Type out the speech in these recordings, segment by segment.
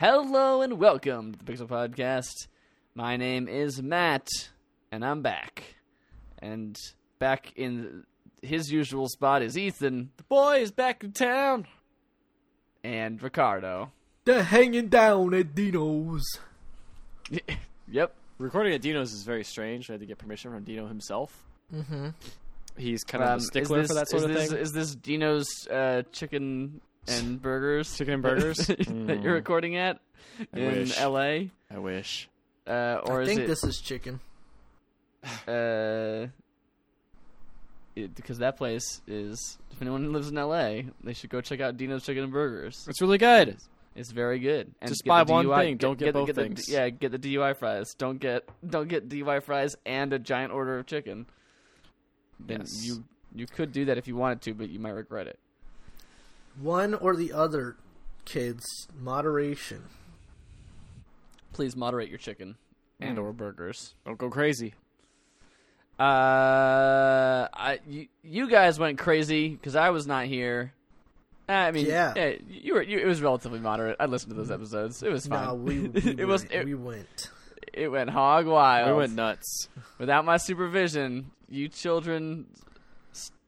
Hello and welcome to the Pixel Podcast. My name is Matt, and I'm back. And back in his usual spot is Ethan. The boy is back in town. And Ricardo. They're hanging down at Dino's. yep. Recording at Dino's is very strange. I had to get permission from Dino himself. Mm-hmm. He's kind of Um, a stickler is for that sort is of this, thing. Is this Dino's uh, chicken and burgers? Chicken and burgers? that Mm. you're recording at I in wish. LA? I wish. Uh, or I is think it this is chicken. uh, it, because that place is. If anyone lives in LA, they should go check out Dino's Chicken and Burgers. It's really good. It's very good. And Just get buy the one DUI thing, don't get the- both the- things. yeah, get the DUI fries. Don't get don't get DUI fries and a giant order of chicken. Then Yes. you you could do that if you wanted to, but you might regret it. One or the other, kids. Moderation. Please moderate your chicken and Mm. or burgers. Don't go crazy. Uh, I you, you guys went crazy because I was not here. Uh, I mean, Yeah. you were. You, it was relatively moderate. I listened to those episodes. It was fine. No, we, we, it was. were- It, we went. it went hog wild. We went nuts. Without my supervision, you children s-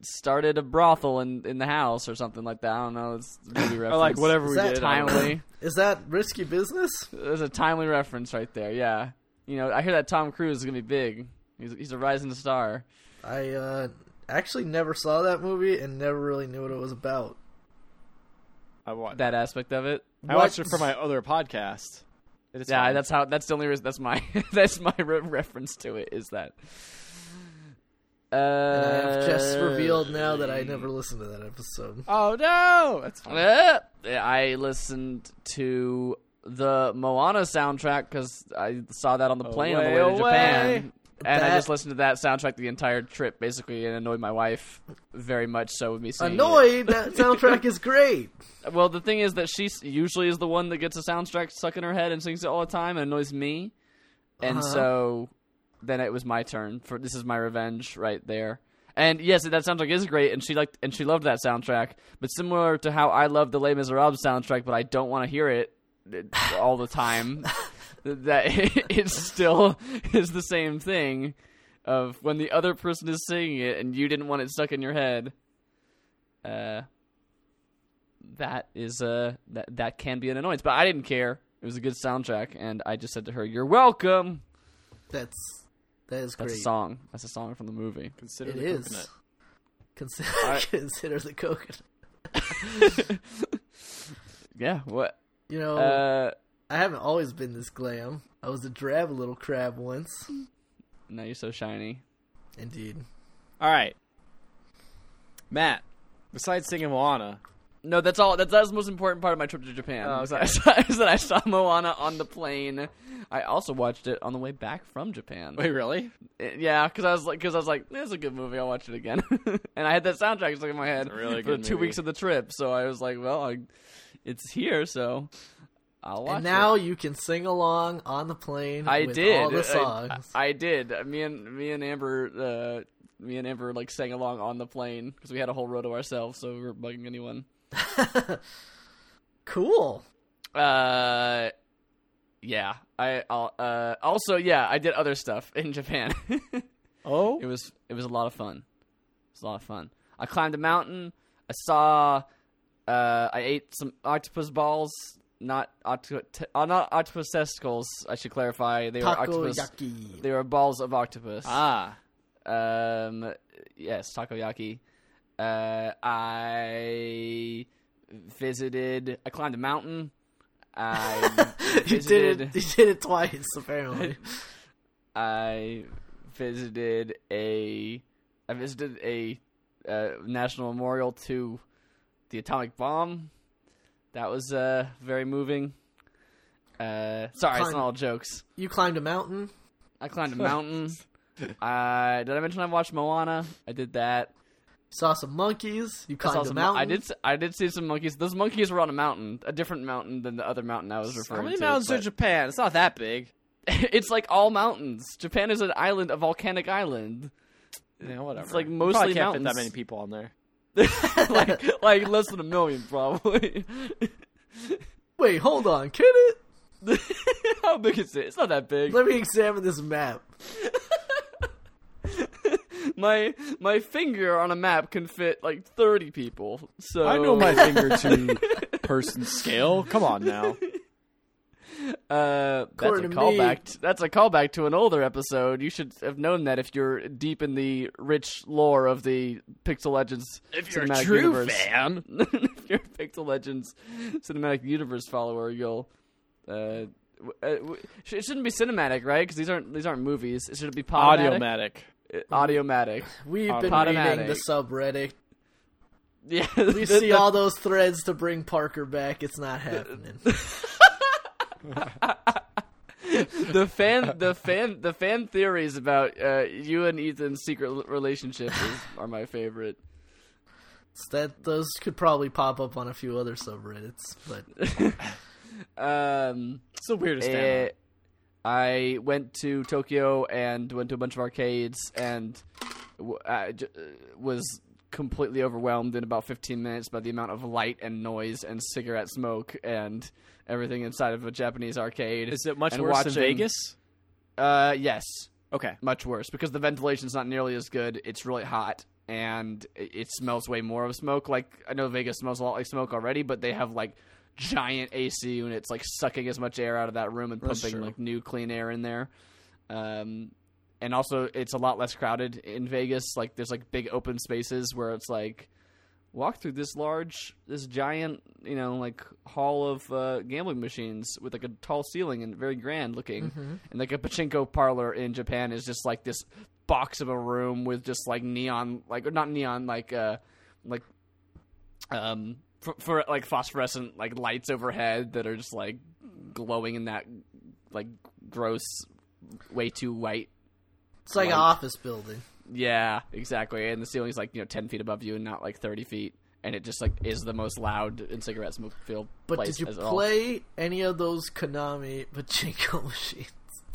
started a brothel in in the house or something like that. I don't know. It's a movie reference. Or like whatever Is we that did. I don't. Timely. Is that risky business? There's a timely reference right there. Yeah. You know, I hear that Tom Cruise is gonna be big. He's he's a rising star. I uh, actually never saw that movie and never really knew what it was about. I watched. That aspect of it. I watched it for my other podcast. It is yeah, fine. that's how. That's the only reason. That's my. that's my re- reference to it. Is that. Uh, And I have just revealed now that I never listened to that episode. Oh no! That's fine. Uh, I listened to the Moana soundtrack because I saw that on the plane on the way Away, to Japan, away. and I just listened to that soundtrack the entire trip, basically, and annoyed my wife very much so with me singing. it. Annoyed. That soundtrack is great. Well, the thing is that she usually is the one that gets a soundtrack stuck in her head and sings it all the time and annoys me. And Uh-huh. so then it was my turn for this is my revenge right there. And yes, that soundtrack is great, and she liked and she loved that soundtrack. But similar to how I love the Les Miserables soundtrack, but I don't want to hear it all the time. that it still is the same thing of when the other person is singing it and you didn't want it stuck in your head. Uh, that is uh that that can be an annoyance. But I didn't care. It was a good soundtrack, and I just said to her, "You're welcome." That's that is That's great. a song. That's a song from the movie. Consider It the is. coconut. Consider, I- consider the coconut. Yeah. What? You know, Uh, I haven't always been this glam. I was a drab little crab once. now you're so shiny. Indeed. All right, Matt. Besides singing Moana, No, that's all. That's, that's the most important part of my trip to Japan. Oh, is that is that I saw Moana on the plane. I also watched it on the way back from Japan. wait, really? Uh, Yeah, because I was like, because I was like, "This is a good movie. I'll watch it again." and I had that soundtrack stuck in my head really for the two movie. weeks of the trip. So I was like, "Well, I, it's here, so I'll watch And now it." you can sing along on the plane I with did. all the I- songs. I, I did. Me and me and Amber, uh, me and Amber like sang along on the plane because we had a whole row to ourselves, so we weren't bugging anyone. cool. Uh, yeah. I uh also yeah I did other stuff in Japan. Oh, It was it was a lot of fun. It was a lot of fun. I climbed a mountain. I saw. Uh, I ate some octopus balls. Not octopus. Uh, not octopus testicles. I should clarify. They were octopus. They were balls of octopus. ah, Um. Yes, takoyaki. Uh, I visited. I climbed a mountain. I you visited. did it. You did it twice, apparently. I visited a I visited a uh, national memorial to the atomic bomb. That was uh, very moving. Uh, sorry, it's Climb- not all jokes. you climbed a mountain. I climbed a mountain. uh, did I mention I watched Moana? I did that. Saw some monkeys. You climbed a mountain. I did. s- I did see some monkeys. Those monkeys were on a mountain, a different mountain than the other mountain I was referring to. how many to. mountains are but- Japan? It's not that big. it's like all mountains. Japan is an island, a volcanic island. Yeah, whatever. It's like You mostly probably can't fit mountains. that many people on there. like like less than a million probably. Wait, hold on. Can it? How big is it? It's not that big. Let me examine this map. my my finger on a map can fit like thirty people. So I know my finger to person scale. Come on now. Uh, that's a According to callback. t- that's a callback to an older episode. You should have known that if you're deep in the rich lore of the Pixel Legends If you're cinematic universe. fan, if you're a Pixel Legends cinematic universe follower, you'll. Uh, w- uh, w- sh- it shouldn't be cinematic, right? Because these aren't these aren't movies. It should be podomatic. Audiomatic. Uh, Audiomatic. We've Uh, been Podomatic. reading the subredd. Yeah, We the- see the- all those threads to bring Parker back. It's not happening. the fan the fan the fan theories about uh, you and Ethan's secret l- relationship is, are my favorite. that those could probably pop up on a few other subreddits, but Um, It's the weirdest fan. I went to Tokyo and went to a bunch of arcades and I j- uh, was completely overwhelmed in about 15 minutes by the amount of light and noise and cigarette smoke and everything inside of a Japanese arcade. Is it much and worse watching- than Vegas? Uh, yes. Okay. much worse because the ventilation's not nearly as good. It's really hot and it, it smells way more of smoke. Like I know Vegas smells a lot like smoke already, but they have like giant AC units like sucking as much air out of that room and That's pumping true. like new clean air in there. Um, and also it's a lot less crowded in Vegas. Like there's like big open spaces where it's like walk through this large, this giant, you know, like hall of uh, gambling machines with like a tall ceiling and very grand looking. And like a pachinko parlor in Japan is just like this box of a room with just like neon, like or not neon, like uh, like um for, for like phosphorescent like lights overhead that are just like glowing in that like gross, way too white it's like an office building. yeah, exactly. And the ceiling's like you know ten feet above you, and not like thirty feet. And it just like is the most loud and cigarette smoke filled But did you as all. play any of those Konami pachinko machines?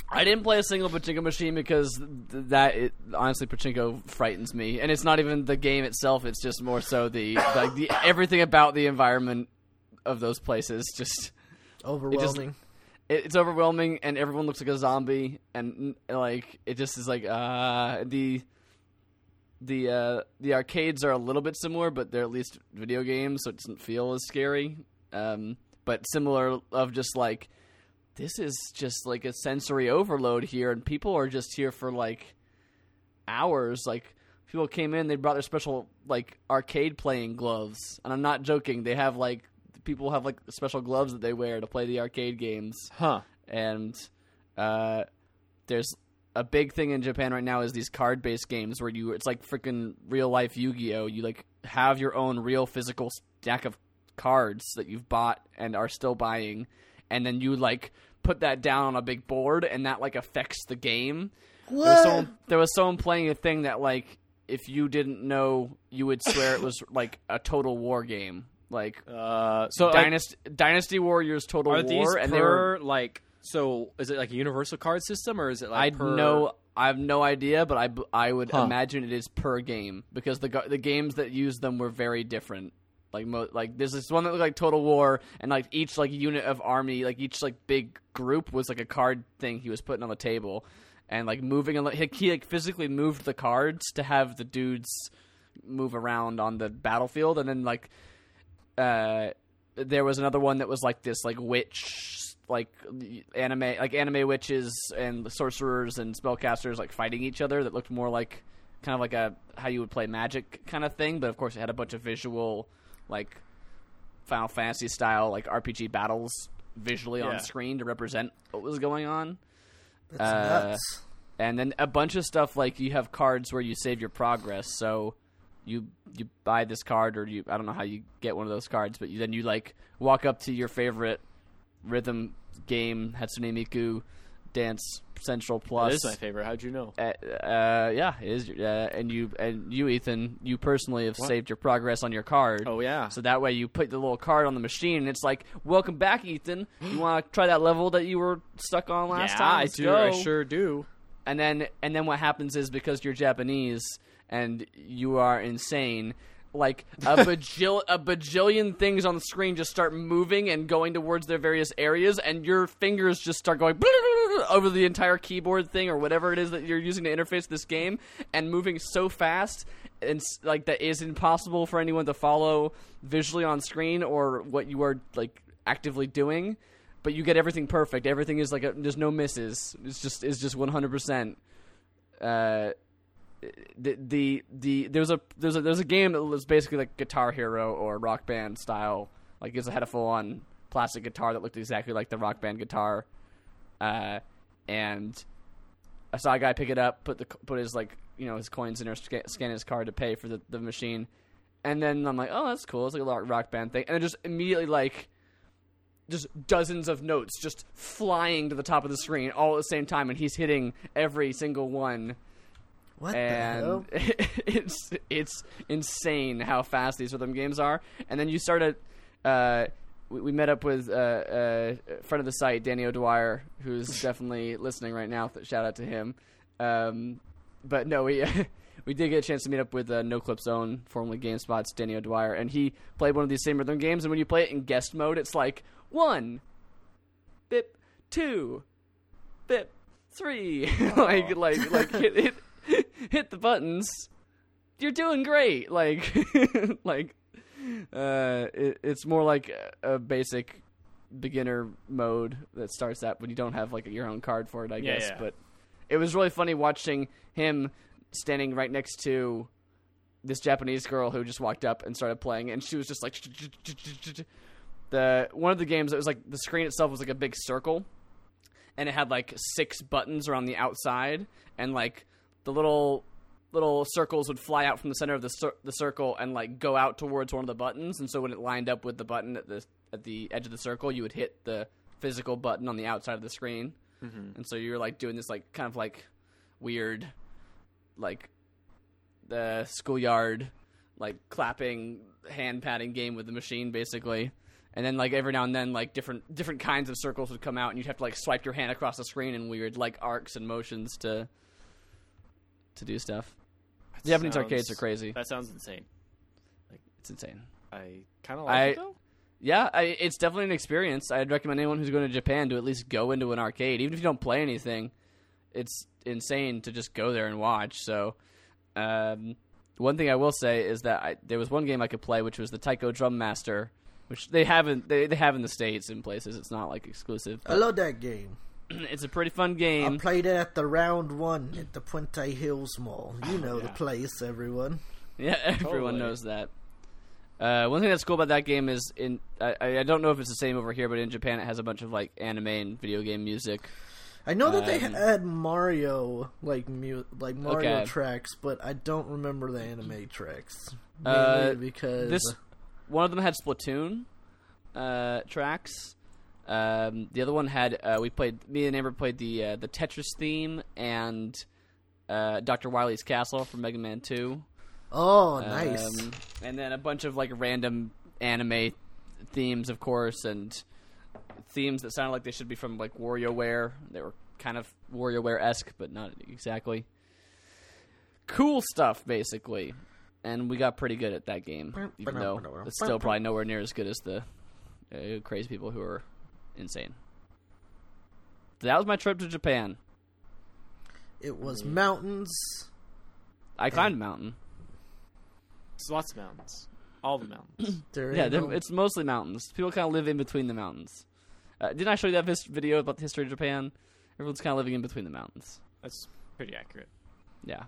I didn't play a single pachinko machine because th- that it, honestly pachinko frightens me, and it's not even the game itself. It's just more so the like the everything about the environment of those places. Just Overwhelming. it, it's overwhelming, and everyone looks like a zombie, and like it just is like uh the the uh the arcades are a little bit similar, but they're at least video games, so it doesn't feel as scary. Um, but similar of just like this is just like a sensory overload here, and people are just here for like hours. Like people came in, they brought their special like arcade playing gloves, and I'm not joking. They have like people have like special gloves that they wear to play the arcade games Huh. and uh, there's a big thing in Japan right now is these card based games where you it's like freaking real life Yu Gi Oh. You like have your own real physical stack of cards that you've bought and are still buying, and then you like put that down on a big board, and that like affects the game. There was, What? someone, there was someone playing a thing that like if you didn't know, you would swear it was like a total war game, like. Uh, so like, Dynasty, Dynasty Warriors Total are War, these and they were like? So is it like a universal card system or is it I like per? know I have no idea, but I I would Huh. imagine it is per game because the the games that use them were very different. Like mo- like there's this one that looked like Total War, and like each like unit of army, like each like big group was like a card thing he was putting on the table, and like moving and like, he, like physically moved the cards to have the dudes move around on the battlefield, and then like uh, there was another one that was like this like witch like anime like anime witches and sorcerers and spellcasters like fighting each other that looked more like kind of like a how you would play magic kind of thing. But of course it had a bunch of visual like final fantasy style like rpg battles visually Yeah. on screen to represent what was going on That's uh, nuts. and then a bunch of stuff like you have cards where you save your progress so you you buy this card or you I don't know how you get one of those cards but you then you like walk up to your favorite rhythm game Hatsune Miku Dance Central Plus is my favorite. How'd you know? uh, uh, yeah, it is. Uh, and you and you, Ethan, you personally have What? saved your progress on your card. Oh yeah. So that way you put the little card on the machine, and it's like, "Welcome back, Ethan. You want to try that level that you were stuck on last yeah, time? I do. go." I sure do. And then and then what happens is because you're Japanese and you are insane, like a bajil a bajillion things on the screen just start moving and going towards their various areas, and your fingers just start going over the entire keyboard thing or whatever it is that you're using to interface this game, and moving so fast and like that is impossible for anyone to follow visually on screen or what you are like actively doing. But you get everything perfect. Everything is like a, there's no misses. It's just it's just 100. percent uh, the the the there's a there's a there's a game that was basically like Guitar Hero or Rock Band style. Like it had a full on plastic guitar that looked exactly like the Rock Band guitar, uh, and I saw a guy pick it up, put the put his like you know his coins in or scan his card to pay for the the machine, and then I'm like, oh that's cool. It's like a Rock Band thing, and it just immediately like. Just dozens of notes just flying to the top of the screen all at the same time, and he's hitting every single one What the hell? and it's it's insane how fast these rhythm games are. And then you started. Uh, we, we met up with uh, uh, a friend of the site, Danny O'Dwyer, who's definitely listening right now. Shout out to him. Um, but no, we we did get a chance to meet up with uh, No Clip Zone, formerly GameSpot's Danny O'Dwyer, and he played one of these same rhythm games. And when you play it in guest mode, it's like one, bip, two, bip, three, like like like hit hit hit the buttons. You're doing great. Like like uh, it, it's more like a, basic beginner mode that starts that when you don't have like your own card for it, I Yeah, guess. yeah. But it was really funny watching him standing right next to this Japanese girl who just walked up and started playing, and she was just like the one of the games that was like the screen itself was like a big circle, and it had like six buttons around the outside, and like the little little circles would fly out from the center of the cir- the circle and like go out towards one of the buttons, and so when it lined up with the button at the at the edge of the circle, you would hit the physical button on the outside of the screen, mm-hmm. and so you're like doing this like kind of like weird like the schoolyard like clapping hand patting game with the machine basically. And then like every now and then like different different kinds of circles would come out and you'd have to like swipe your hand across the screen in weird like arcs and motions to to do stuff That japanese sounds- arcades are crazy That sounds insane. Like it's insane I kind of like I- it though. yeah I, it's definitely an experience i'd recommend anyone who's going to japan to at least go into an arcade even if you don't play anything it's insane to just go there and watch so um, one thing I will say is that I, there was one game I could play, which was the Taiko Drum Master, which they haven't they, they have in the states in places. It's not like exclusive. I love that game. it's a pretty fun game. I played it at the round one at the Puente Hills Mall. You know the yeah. place, everyone. Yeah, everyone Totally. knows that. Uh, one thing that's cool about that game is in I, I I don't know if it's the same over here, but in Japan it has a bunch of like anime and video game music. I know that they Um, had Mario like mu- like Mario Okay. tracks, but I don't remember the anime tracks. Uh, because This one of them had Splatoon uh, tracks. Um, the other one had uh, we played. Me and Amber played the uh, the Tetris theme and uh, Doctor Wily's Castle from Mega Man Two. oh nice. Um, and then a bunch of like random anime themes, of course, and themes that sounded like they should be from like WarioWare. They were kind of WarioWare esque, but not exactly. Cool stuff, basically. And we got pretty good at that game, even though it's still probably nowhere near as good as the uh, crazy people who are insane. That was my trip to Japan. it was mountains. I climbed a mountain. There's lots of mountains. All the mountains. There Yeah, ain't they're- no- it's mostly mountains. People kind of live in between the mountains. Uh, didn't I show you that vis- video about the history of Japan? Everyone's kind of living in between the mountains. That's pretty accurate. Yeah.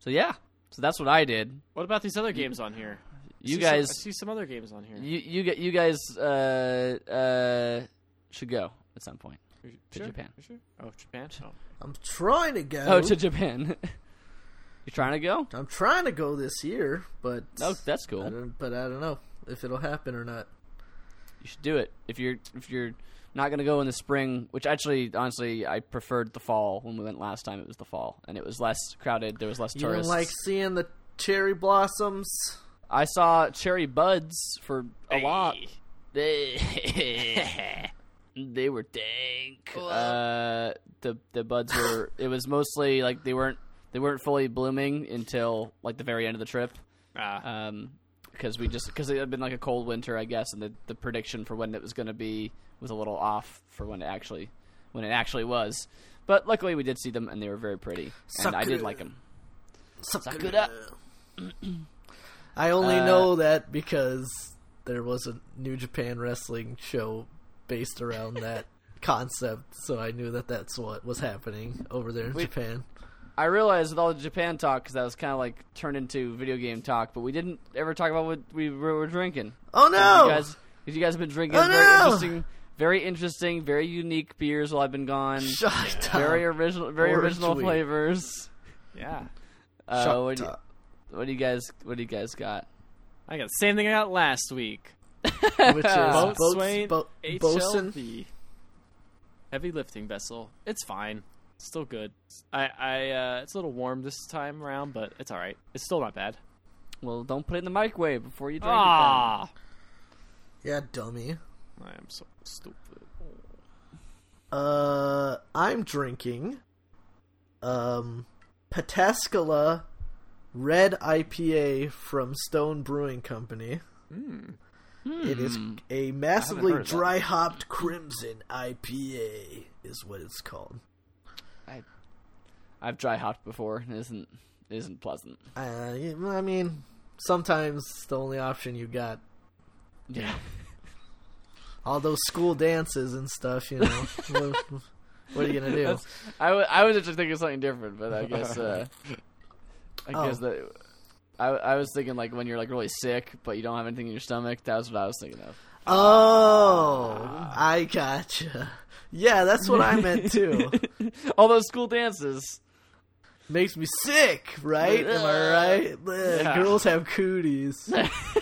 So yeah, so that's what I did. What about these other games on here? I You see some- guys, I see some other games on here. you you get you guys uh, uh, should go at some point. To sure? Japan. Sure? Oh, Japan. Oh. I'm trying to go. Oh, to Japan. you trying to go? I'm trying to go this year, but Oh, that's cool. don't, but I don't know if it'll happen or not. You should do it if you're if you're not gonna go in the spring. Which actually, honestly, I preferred the fall when we went last time. It was the fall, and it was less crowded. There was less You tourists. don't like seeing the cherry blossoms? I saw cherry buds for a lot. They they were dank. Uh, the the buds were. It was mostly like they weren't they weren't fully blooming until like the very end of the trip. Ah, um, because we just because it had been like a cold winter, I guess, and the the prediction for when it was going to be was a little off for when it actually when it actually was. But luckily, we did see them, and they were very pretty, and I did like them. Sakura. I only Uh, know that because there was a New Japan Wrestling show based around that concept, so I knew that that's what was happening over there in Wait. Japan. I realized with all the Japan talk, because that was kind of like turned into video game talk, but we didn't ever talk about what we were, drinking. Oh no! You guys, you guys have been drinking Oh, very no! interesting, very interesting, very unique beers while I've been gone. Shut up. Very original, very Orange original weed. flavors. yeah. Uh, Shut up. What do you guys? What do you guys got? I got the same thing I got last week. Which is Boat Boatswain bo- HLV. Heavy lifting vessel. It's fine. It's still good. I, I, uh, it's a little warm this time around, but it's all right. It's still not bad. Well, don't put it in the microwave before you drink Ah, Yeah, dummy. I am so stupid. Uh, I'm drinking um Pataskala Red IPA from Stone Brewing Company. Mm. It is Hmm. a massively heard of that. dry hopped crimson IPA, is what it's called. then. I've dry hopped before. It isn't it isn't pleasant. Uh, I mean, sometimes it's the only option you got. Yeah. All those school dances and stuff, you know. what, what are you gonna do? That's- I, w- I was just thinking something different, but I guess uh, I Oh. guess that I, I was thinking like when you're like really sick but you don't have anything in your stomach. That was what I was thinking of. Oh, I gotcha. Yeah, that's what I meant too. All those school dances. Makes me sick, right? Am I right? Yeah. Girls have cooties.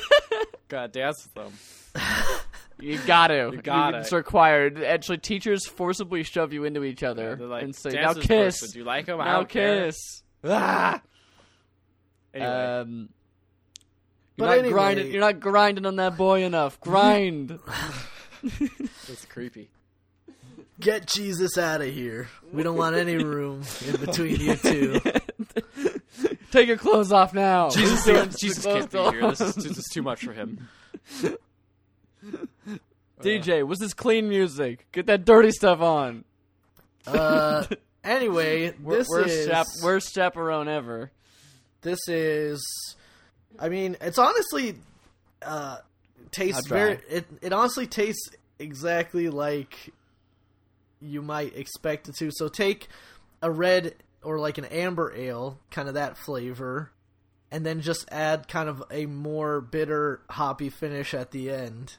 Gotta dance with them. You got to. You gotta. It's required. Actually, teachers forcibly shove you into each other They're like, and say, "Now kiss." person. Do you like them? Now don't care. kiss. Ah! Anyway, Um, you're not anyway- grinding. You're not grinding on that boy enough. Grind. that's creepy. Get Jesus out of here. We don't want any room in between you two. Take your clothes off now. Jesus, Put can't- Jesus can't be here. This is, this is too much for him. DJ, what's this clean music? Get that dirty stuff on. Uh, anyway, Wor- this worst, is chap- worst chaperone ever. This is. I mean, it's honestly uh, tastes very. It it honestly tastes exactly like you might expect it to. So take a red or like an amber ale, kind of that flavor, and then just add kind of a more bitter hoppy finish at the end.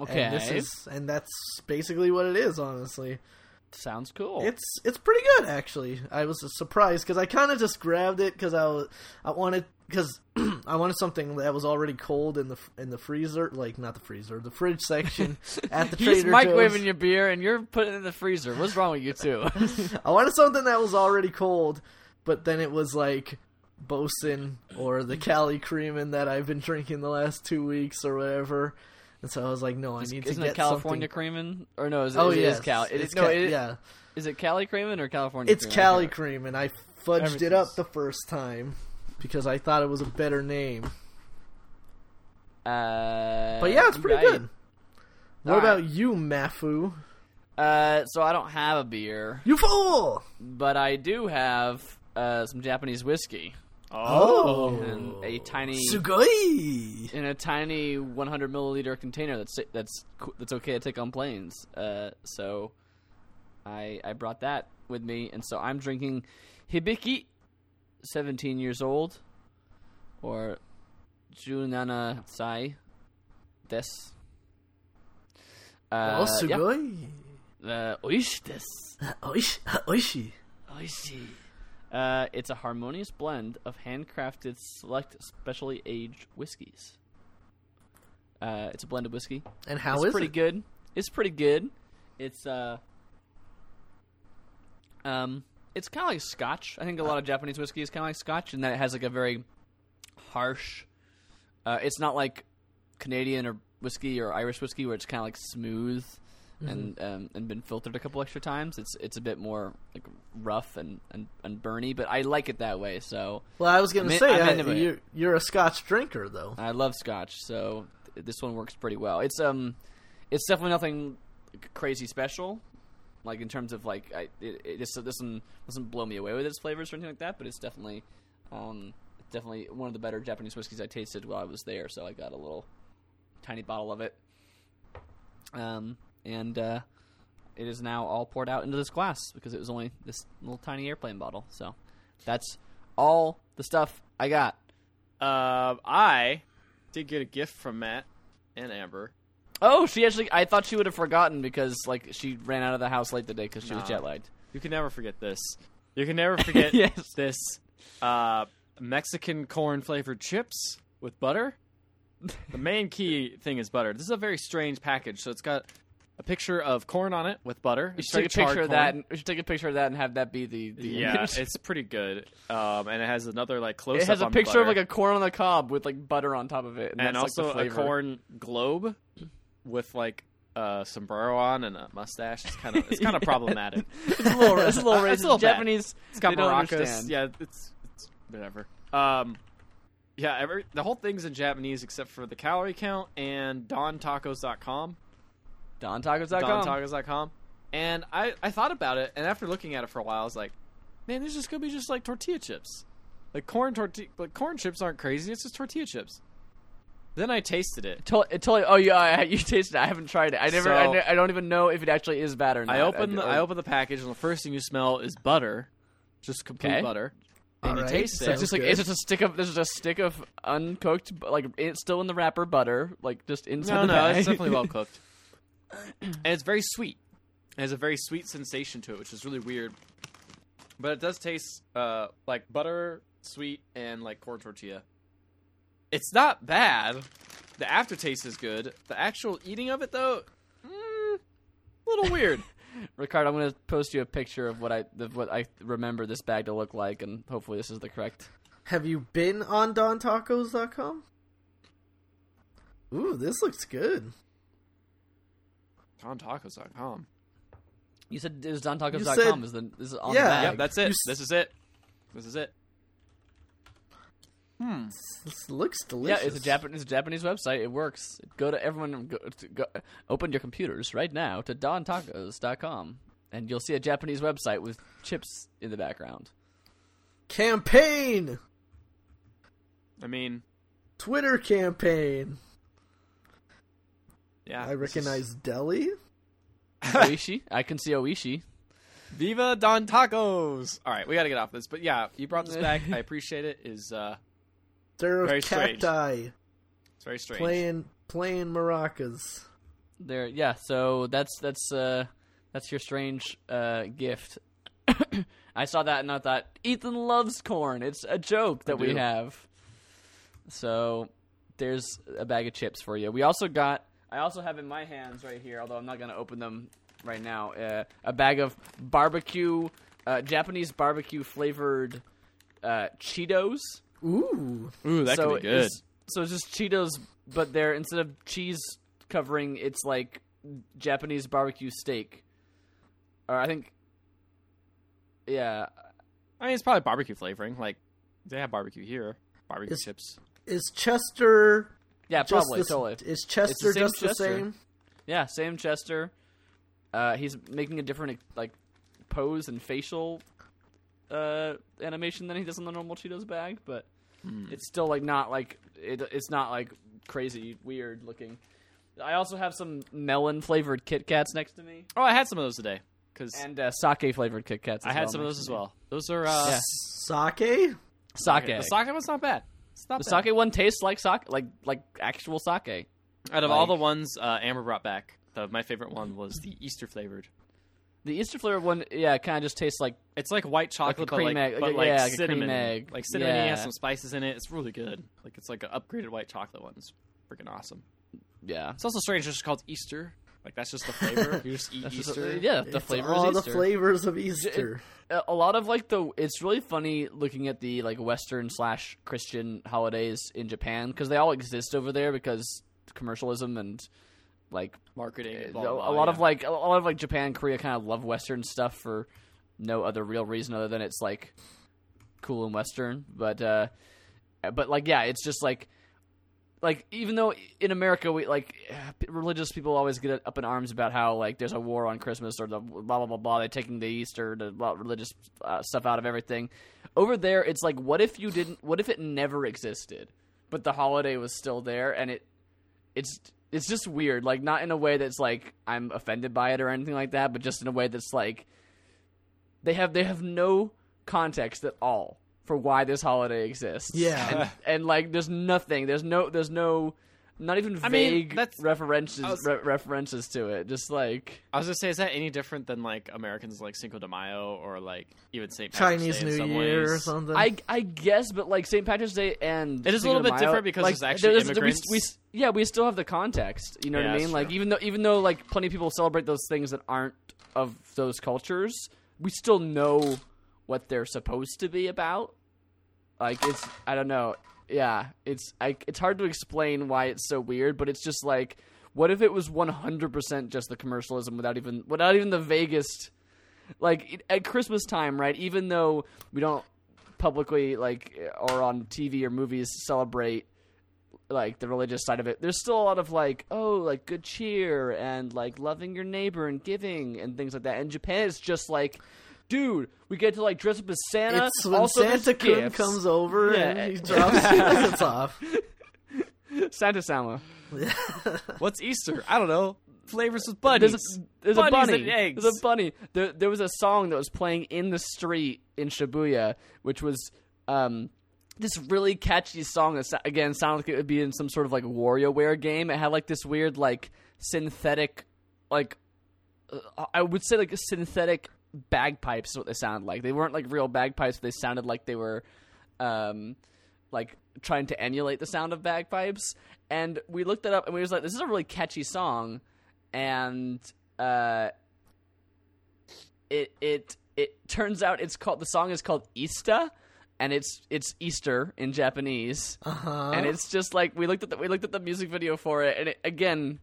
Okay, And this is and that's basically what it is, honestly. Sounds cool. It's it's pretty good actually. I was surprised because I kind of just grabbed it because I was I wanted because I wanted something that was already cold in the in the freezer, like not the freezer, the fridge section at the He's Trader microwaving Joe's. your beer and you're putting it in the freezer. What's wrong with you two? I wanted something that was already cold, but then it was like Bosun or the Cali Creamin that I've been drinking the last two weeks or whatever. And so I was like, no, I need to Isn't get it California something. creaming? Or no, is it, Oh is it- it yes, is Cal- it it's is, no, Ca- it- yeah, is it Cali creaming or California it's creaming? Cali Cream, and I fudged it up the first time because I thought it was a better name. Uh, But yeah, it's pretty right. good. What All about right. you, Mafu? Uh, so I don't have a beer, You fool! but I do have uh, some Japanese whiskey Oh, and a tiny Sugoi! in a tiny 100 milliliter container that's that's that's okay to take on planes. Uh, so I I brought that with me, and so I'm drinking Hibiki, 17 years old, or Junana Sai des. Uh, oh, yeah. Sugoi! Uh, oishi desu. Oishi. Oishi. Oishi. Uh, it's a harmonious blend of handcrafted, select, specially aged whiskeys. Uh, it's a blended whiskey. And how it's is pretty it? good. It's pretty good. It's uh, um, it's kind of like Scotch. I think a lot of Japanese whiskey is kind of like Scotch, in that it has like a very harsh. Uh, it's not like Canadian or whiskey or Irish whiskey where it's kind of like smooth. And um, and been filtered a couple extra times. It's it's a bit more like rough and, and, and burny, but I like it that way. So Well, I was gonna I'm say I, you're, you're a Scotch drinker, though. I love Scotch, so th- this one works pretty well. It's um, it's definitely nothing crazy special, like in terms of like I it, it just doesn't doesn't blow me away with its flavors or anything like that. But it's definitely um, definitely one of the better Japanese whiskeys I tasted while I was there. So I got a little tiny bottle of it, um, and uh, it is now all poured out into this glass because it was only this little tiny airplane bottle. So that's all the stuff I got. Uh, I did get a gift from Matt and Amber. Oh, she actually. I thought she would have forgotten because like she ran out of the house late today because she was jet lagged. You can never forget this. You can never forget Yes. this uh, Mexican corn flavored chips with butter. The main key thing is butter. This is a very strange package. So it's got a picture of corn on it with butter. We should take a picture of that. And, we should take a picture of that and have that be the. the Yeah, image. it's pretty good. Um, and it has another like close. it has a picture of like a corn on the cob with like butter on top of it, and, and that's, also like, the a corn globe with like a sombrero on and a mustache. It's kind of it's kind of Yeah. problematic. It's a little. It's a little racist. It's a little bad. Japanese. It's got maracas. Yeah, it's, it's whatever. Um, yeah, every, the whole thing's in Japanese except for the calorie count and DonTacos.com. DonTacos.com. DonTacos.com. And I, I thought about it, and after looking at it for a while, I was like, man, this is gonna be just like tortilla chips. Like corn tortilla, like corn chips aren't crazy. It's just tortilla chips. Then I tasted it. Tell, it totally. Oh yeah, you tasted it. I haven't tried it. I never. I, ne- I don't even know if it actually is bad or not. I open the, I, I open the package, and the first thing you smell is butter, just complete Okay. butter. And you Alright, taste So it. it's just like Sounds it's just a stick of there's just a stick of uncooked, like it's still in the wrapper butter, like just inside No, the no, bag. it's definitely well cooked, and it's very sweet. It has a very sweet sensation to it, which is really weird. But it does taste uh, like butter, sweet, and like corn tortilla. It's not bad. The aftertaste is good. The actual eating of it, though, mm, a little weird. Ricardo, I'm gonna post you a picture of what I of what I remember this bag to look like, and hopefully this is the correct. Have you been on DonTacos.com? Ooh, this looks good. DonTacos.com. You said it was You DonTacos.com. said- Is the is on Yeah. the bag? Yep, that's it. You s- This is it. This is it. Hmm. This looks yeah, delicious. it's a Japanese it's a Japanese website. It works. Go to everyone. Go, to, go, open your computers right now to DonTacos.com, and you'll see a Japanese website with chips in the background. Campaign! I mean, Twitter campaign. Yeah. I this is- recognize Delhi. Oishi, I can see Oishi. Viva Don Tacos! All right, we got to get off this, but yeah, you brought this back. I appreciate it. Is uh, There are Very strange. cacti it's very strange. playing playing maracas. There, yeah. So that's that's uh that's your strange uh gift. I saw that and I thought Ethan loves corn. It's a joke that we have. So there's a bag of chips for you. We also got. I also have in my hands right here, although I'm not going to open them right now. Uh, a bag of barbecue, uh, Japanese barbecue flavored uh, Cheetos. Ooh, Ooh, that so could be good. It's, so it's just Cheetos, but they're instead of cheese covering, it's like Japanese barbecue steak. Or I think, yeah, I mean, it's probably barbecue flavoring. Like they have barbecue here, barbecue Is- chips. is Chester? Yeah, just probably the, totally. Is Chester same just the same? Yeah, same Chester. Uh, he's making a different like pose and facial uh, animation than he does on the normal Cheetos bag, but Hmm. it's still like not like it, it's not like crazy weird looking. I also have some melon flavored Kit Kats next to me. Oh, I had some of those today because and uh, sake flavored Kit Kats. I had well some of those as well. Those are uh, Yeah. Sake? Sake. The sake one's not bad. It's not The bad. sake one tastes like sake, like like actual sake. Out of all like- the ones uh, Amber brought back, the, my favorite one was the Easter flavored. The Easter flavored one, yeah, kind of just tastes like It's like white chocolate, cream but like, egg- but like- like yeah, like a cream cinnamon. egg. Like cinnamon Yeah. has some spices in it. It's really good. Like it's like an upgraded white chocolate one. It's freaking awesome. yeah. It's also strange. It's just called Easter. Like that's just the flavor. you just eat That's just- Easter. yeah, the It's flavor all the flavors of Easter. a a lot of like the it's really funny looking at the like western slash christian holidays in japan because they all exist over there because commercialism and like Marketing. a, blah, blah, blah, a lot yeah. of like a lot of like Japan, Korea kind of love Western stuff for no other real reason other than it's like cool and Western. But uh, but like yeah, it's just like like even though in America we like religious people always get up in arms about how like there's a war on Christmas or the blah blah blah blah they're taking the Easter the religious uh, stuff out of everything. Over there, it's like what if you didn't? What if it never existed, but the holiday was still there and it it's it's just weird like not in a way that's like i'm offended by it or anything like that but just in a way that's like they have they have no context at all for why this holiday exists Yeah. and, and like there's nothing there's no there's no not even I mean, vague that's- references was- re- references to it just like I was gonna say, is that any different than like Americans like Cinco de Mayo or like even St. Patrick's Chinese Day in New some Year or something. I I guess, but like St. Patrick's Day and It is a little bit Mayo, different because like, there's actually there's- we- immigrants. We, yeah, we still have the context. You know Yeah, what I mean? Like true. even though even though like plenty of people celebrate those things that aren't of those cultures, we still know what they're supposed to be about. Like it's I don't know. Yeah, it's I, it's hard to explain why it's so weird, but it's just like what if it was 100% just the commercialism without even without even the vaguest like at Christmas time, right? Even though we don't publicly like or on TV or movies celebrate like the religious side of it, there's still a lot of like oh like good cheer and like loving your neighbor and giving and things like that. And Japan is just like, dude, we get to like dress up as Santa. it's when also Santa Kun comes over Yeah. and he drops presents off. Santa Sama. What's Easter? I don't know. Flavors with bunnies. There's a, there's a bunny. and eggs. There's a bunny. There, there was a song that was playing in the street in Shibuya, which was um, this really catchy song that again sounded like it would be in some sort of like WarioWare game. It had like this weird like synthetic, like uh, I would say like a synthetic bagpipes. Is what they sound like. They weren't like real bagpipes. But they sounded like they were. Um, like trying to emulate the sound of bagpipes and we looked it up and we was like this is a really catchy song and uh it it it turns out it's called the song is called Easter and it's it's Easter in Japanese Uh-huh. and it's just like we looked at the we looked at the music video for it and it, again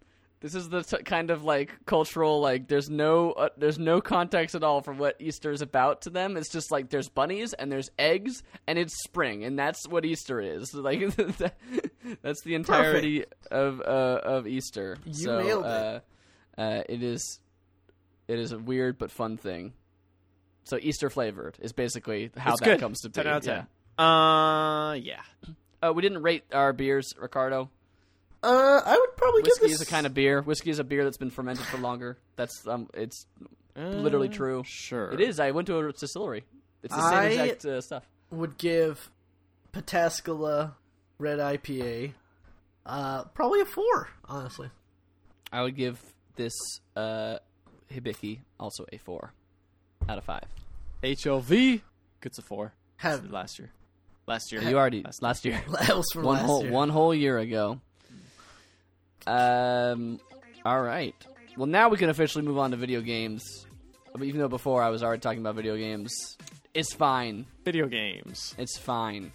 this is the t- kind of like cultural like there's no uh, there's no context at all for what Easter is about to them. It's just like there's bunnies and there's eggs and it's spring and that's what Easter is. Like that's the entirety of uh, of Easter. You so, nailed it. Uh, uh, it is it is a weird but fun thing. So Easter flavored is basically how It's that good. comes to be. 10 out of 10. Yeah. Uh, yeah. Uh, we didn't rate our beers, Ricardo. Uh, I would probably Whiskey give this is a kind of beer. Whiskey is a beer that's been fermented for longer. That's um, it's literally Uh, true. Sure. It is. I went to a distillery. It's the same I- exact uh, stuff. would give Pataskala Red IPA uh probably a four, honestly. I would give this uh, Hibiki also a four out of five. HLV gets a four. Have Last year. Last year. You already Last- last year, that was from one last whole year. one whole year ago. Um. All right. Well, now we can officially move on to video games. Even though before I was already talking about video games, it's fine. Video games. It's fine.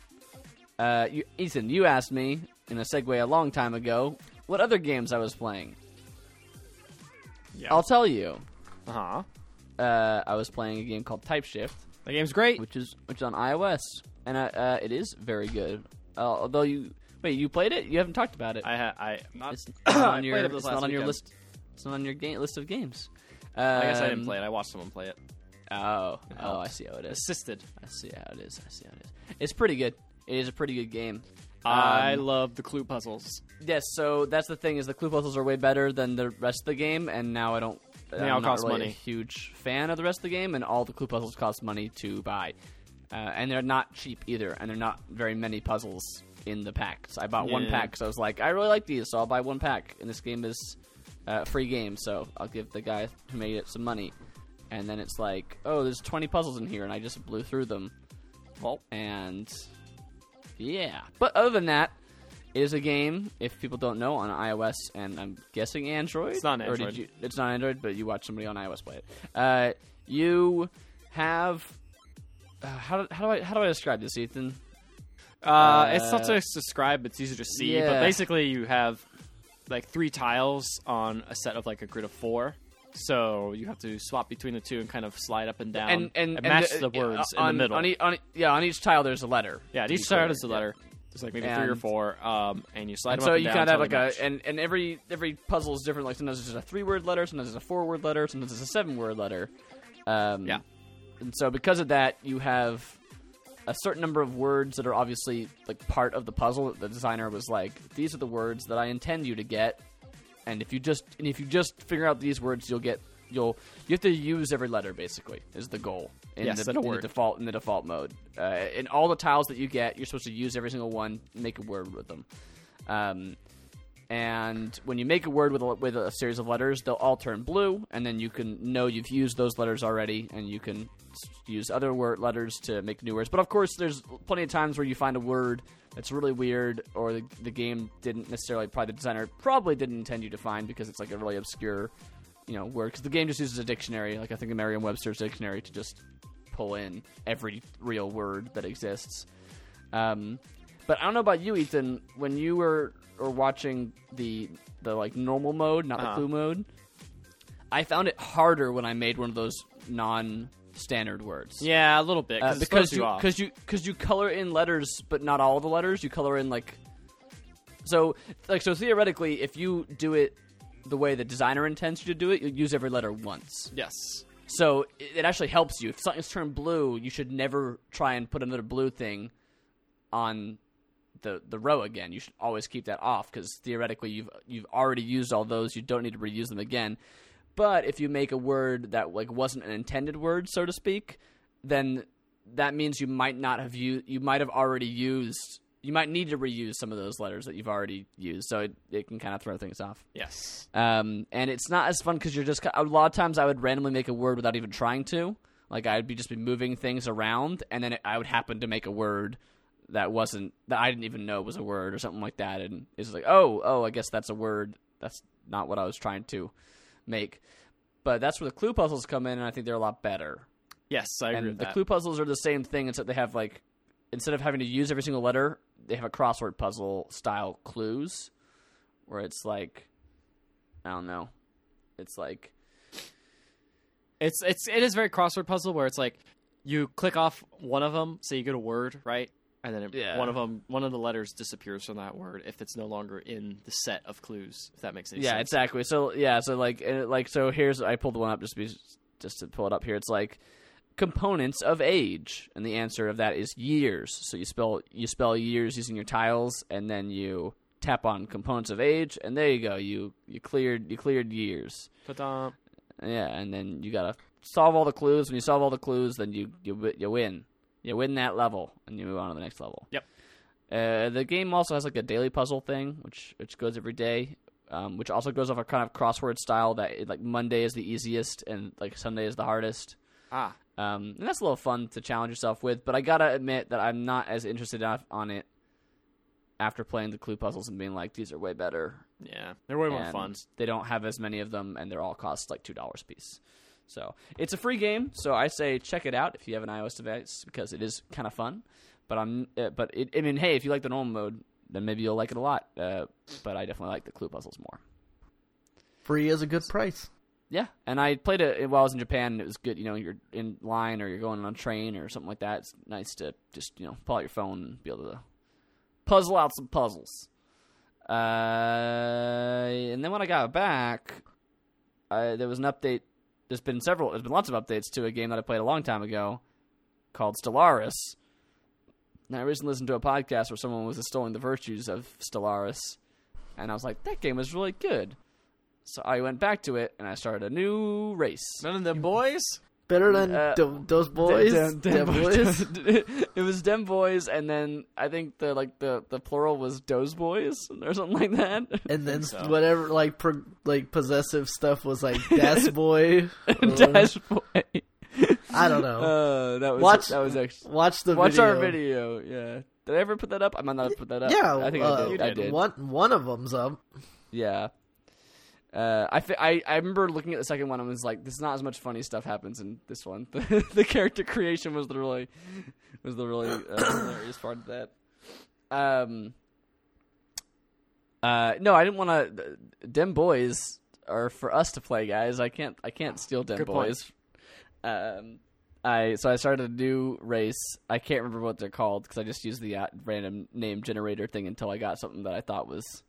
Uh, you, Ethan, you asked me in a segue a long time ago what other games I was playing. Yeah. I'll tell you. Uh huh. Uh, I was playing a game called Type Shift, The game's great. which is which is on iOS, and uh, uh, it is very good. Uh, although you wait, you played it? You haven't talked about it. I ha- I not. it's not on your, it it's not on your list. It's not on your game list of games. I guess I Um, didn't play it. I watched someone play it. Oh, oh, I see how it is. Assisted. I see how it is. I see how it is. It's pretty good. It is a pretty good game. I Um, love the clue puzzles. Yes, so that's the thing is the clue puzzles are way better than the rest of the game, and now I don't. They I'm all not cost really money. A huge fan of the rest of the game, and all the clue puzzles cost money to buy, uh, and they're not cheap either, and they're not very many puzzles in the packs. I bought one pack, so I was like, I really like these, so I'll buy one pack. And this game is uh, free game, so I'll give the guy who made it some money. And then it's like, oh, there's 20 puzzles in here, and I just blew through them. Well, And yeah, but other than that, it is a game. If people don't know, on iOS and I'm guessing Android. It's not Or did Android. you, it's not Android, but you watch somebody on iOS play it. Uh, you have uh, how, do- how do I how do I describe this, Ethan? Uh, it's tough Uh, to describe. It's easier to see. yeah. But basically, you have like three tiles on a set of like a grid of four. So you have to swap between the two and kind of slide up and down and and, and match the, words on, in the middle. On, e- on, e- yeah, on each tile there's a letter. yeah, each tile has a letter. There's like maybe three or And- four, um, and you slide And them so up and you down kind of have until like they a and, and every every puzzle is different. Like sometimes it's just a three word letter, sometimes it's a four word letter, sometimes it's a seven word letter. Um, Yeah. And so because of that, you have a certain number of words that are obviously like part of the puzzle. The designer was like, these are the words that I intend you to get, and if you just and if you just figure out these words, you'll get you'll you have to use every letter basically is the goal in, Yes, the, in the default in the default mode. Uh, in all the tiles that you get, you're supposed to use every single one, make a word with them. Um, and when you make a word with a, with a series of letters, they'll all turn blue, and then you can know you've used those letters already, and you can use other word letters to make new words. But of course, there's plenty of times where you find a word that's really weird, or the, the game didn't necessarily, probably the designer probably didn't intend you to find because it's like a really obscure, you know, word. Because the game just uses a dictionary, like I think a Merriam-Webster's dictionary, to just pull in every real word that exists. Um, but I don't know about you, Ethan. When you were or watching the the like normal mode, not the Uh-huh. clue mode, I found it harder when I made one of those non-standard words. yeah, a little bit Uh, because you because you because you color in letters, but not all the letters. You color in like so like so theoretically, if you do it the way the designer intends you to do it, you'll use every letter once. yes, So it, it actually helps you. If something's turned blue, you should never try and put another blue thing on the the row again. You should always keep that off because theoretically you've you've already used all those. You don't need to reuse them again. But if you make a word that like wasn't an intended word, so to speak, then that means you might not have used. You might have already used. You might need to reuse some of those letters that you've already used. So it, it can kind of throw things off. yes, Um, and it's not as fun because you're just a lot of times I would randomly make a word without even trying to. Like I'd be just be moving things around, and then I would happen to make a word that wasn't that I didn't even know was a word or something like that, and it's like, oh, oh, I guess that's a word. That's not what I was trying to make. But that's where the clue puzzles come in, and I think they're a lot better. yes, I agree and the that. clue puzzles are the same thing, except they have like instead of having to use every single letter, they have a crossword puzzle style clues, where it's like, I don't know, it's like It's it's it is very crossword puzzle where it's like you click off one of them, say you get a word right, and then it, Yeah. one of them one of the letters disappears from that word if it's no longer in the set of clues. If that makes any yeah, sense. exactly. So yeah, so like and it, like so here's I pulled one up just to be just to pull it up here. It's like components of age, and the answer of that is years. So you spell you spell years using your tiles, and then you tap on components of age, and there you go. You you cleared you cleared years. Ta-da. Yeah, and then you gotta solve all the clues. When you solve all the clues, then you you you win. You win that level, and you move on to the next level. Yep. Uh, the game also has like a daily puzzle thing, which which goes every day, um, which also goes off a kind of crossword style that it, like Monday is the easiest and like Sunday is the hardest. Ah, Um, and that's a little fun to challenge yourself with. But I gotta admit that I'm not as interested enough on it after playing the clue puzzles and being like, these are way better. yeah, they're way more fun. They don't have as many of them, and they're all cost like two dollars a piece. So it's a free game. So I say check it out if you have an iOS device because it is kind of fun. But I'm, uh, but it, I mean, hey, if you like the normal mode, then maybe you'll like it a lot. Uh, but I definitely like the clue puzzles more. Free is a good price. Yeah, and I played it while I was in Japan, and it was good. You know, you're in line or you're going on a train or something like that. It's nice to just you know pull out your phone and be able to puzzle out some puzzles. Uh, and then when I got back, I, there was an update. There's been several. There's been lots of updates to a game that I played a long time ago, called Stellaris. And I recently listened to a podcast where someone was extolling the virtues of Stellaris, and I was like, that game was really good. So I went back to it and I started a new race. None of them boys. Better than Uh, th- those boys. Dem- Dem Dem- boys. it was Dem Boys, and then I think the like the the plural was Doze Boys or something like that. And then so. whatever like pro- like possessive stuff was like Das boy. Dash Boy. I don't know. Uh, that was Watch- that was actually Watch the watch video. our video. Yeah, did I ever put that up? I might not have put that up. Yeah, I think uh, I did. I did. One one of them's up. Yeah. Uh, I, fi- I I remember looking at the second one and was like, "This is not as much funny stuff happens in this one." The, the character creation was the really was the really uh, hilarious part of that. Um, Uh, no, I didn't want to. Dem boys are for us to play, guys. I can't. I can't steal dem Good point. boys. Um, I so I started a new race. I can't remember what they're called because I just used the uh, random name generator thing until I got something that I thought was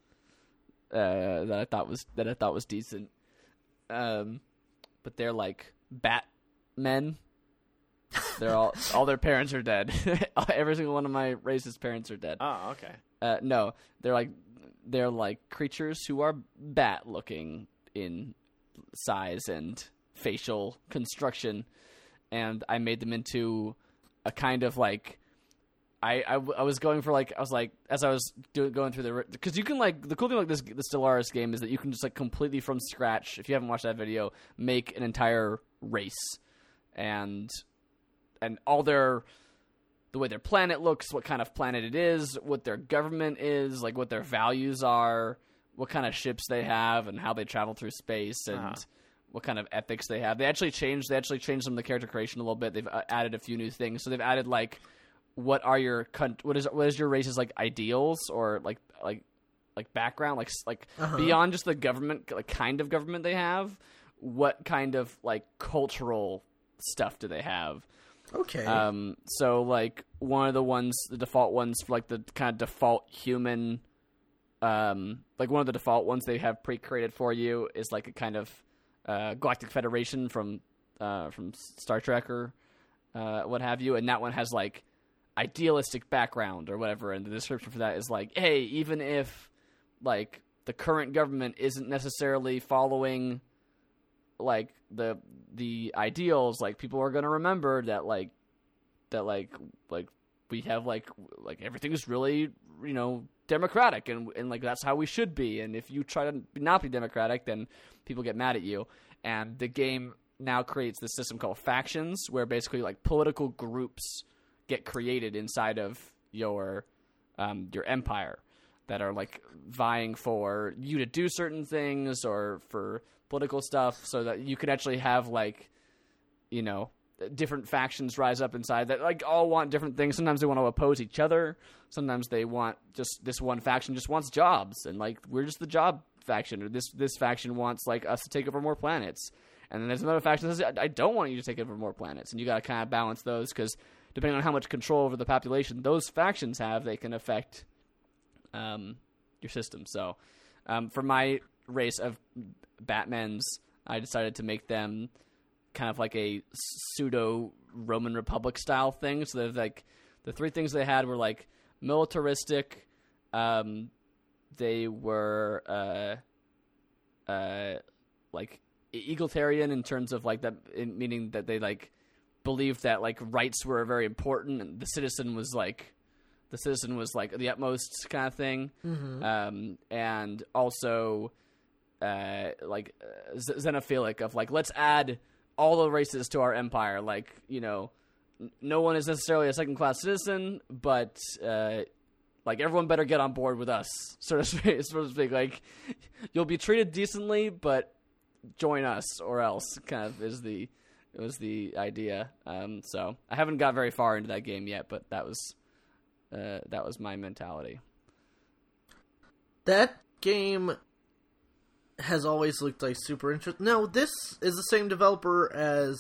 uh, that I thought was that I thought was decent. Um, but they're like bat men. They're all all their parents are dead. Every single one of my racist parents are dead. Oh, okay. Uh, no, they're like they're like creatures who are bat looking in size and facial construction, and I made them into a kind of like. I, I, I was going for like I was like as I was do, going through the because you can like the cool thing about this the Stellaris game is that you can just like completely from scratch if you haven't watched that video make an entire race and and all their the way their planet looks, what kind of planet it is, what their government is, like what their values are, what kind of ships they have, and how they travel through space, and Uh-huh. what kind of ethics they have. They actually changed. They actually changed some of the character creation a little bit. They've uh, added a few new things. So they've added like, what are your what is what is your race's like ideals or like like like background like like Uh-huh. beyond just the government like kind of government they have. What kind of like cultural stuff do they have? Okay. Um, so like one of the ones, the default ones for like the kind of default human, um, like one of the default ones they have pre-created for you is like a kind of uh, Galactic Federation from uh, from Star Trek or uh, what have you, and that one has like idealistic background or whatever, and the description for that is like, hey, even if like the current government isn't necessarily following like the the ideals like people are going to remember that like that like like we have like like everything is really you know democratic and and like that's how we should be. And if you try to not be democratic then people get mad at you. And the game now creates this system called factions where basically like political groups get created inside of your um, your empire that are like vying for you to do certain things or for political stuff so that you could actually have like you know different factions rise up inside that like all want different things. Sometimes they want to oppose each other. Sometimes they want just this one faction just wants jobs and like we're just the job faction or this this faction wants like us to take over more planets. And then there's another faction that says i don't want you to take over more planets. And you got to kind of balance those because depending on how much control over the population those factions have they can affect um, your system. So, um, for my race of Batmans, I decided to make them kind of like a pseudo Roman Republic style thing. So, they're like the three things they had were like militaristic. Um, they were uh, uh, like egalitarian in terms of like that, meaning that they like believed that like rights were very important, and the citizen was like the citizen was like the utmost kind of thing, um, and also uh, like uh, z- xenophilic of like let's add all the races to our empire. Like you know, n- no one is necessarily a second class citizen, but uh, like everyone better get on board with us, so to speak. So to speak. Like you'll be treated decently, but join us or else. Kind of is the it was the idea. Um, so I haven't got very far into that game yet, but that was uh, that was my mentality. that game has always looked like super interesting. No, this is the same developer as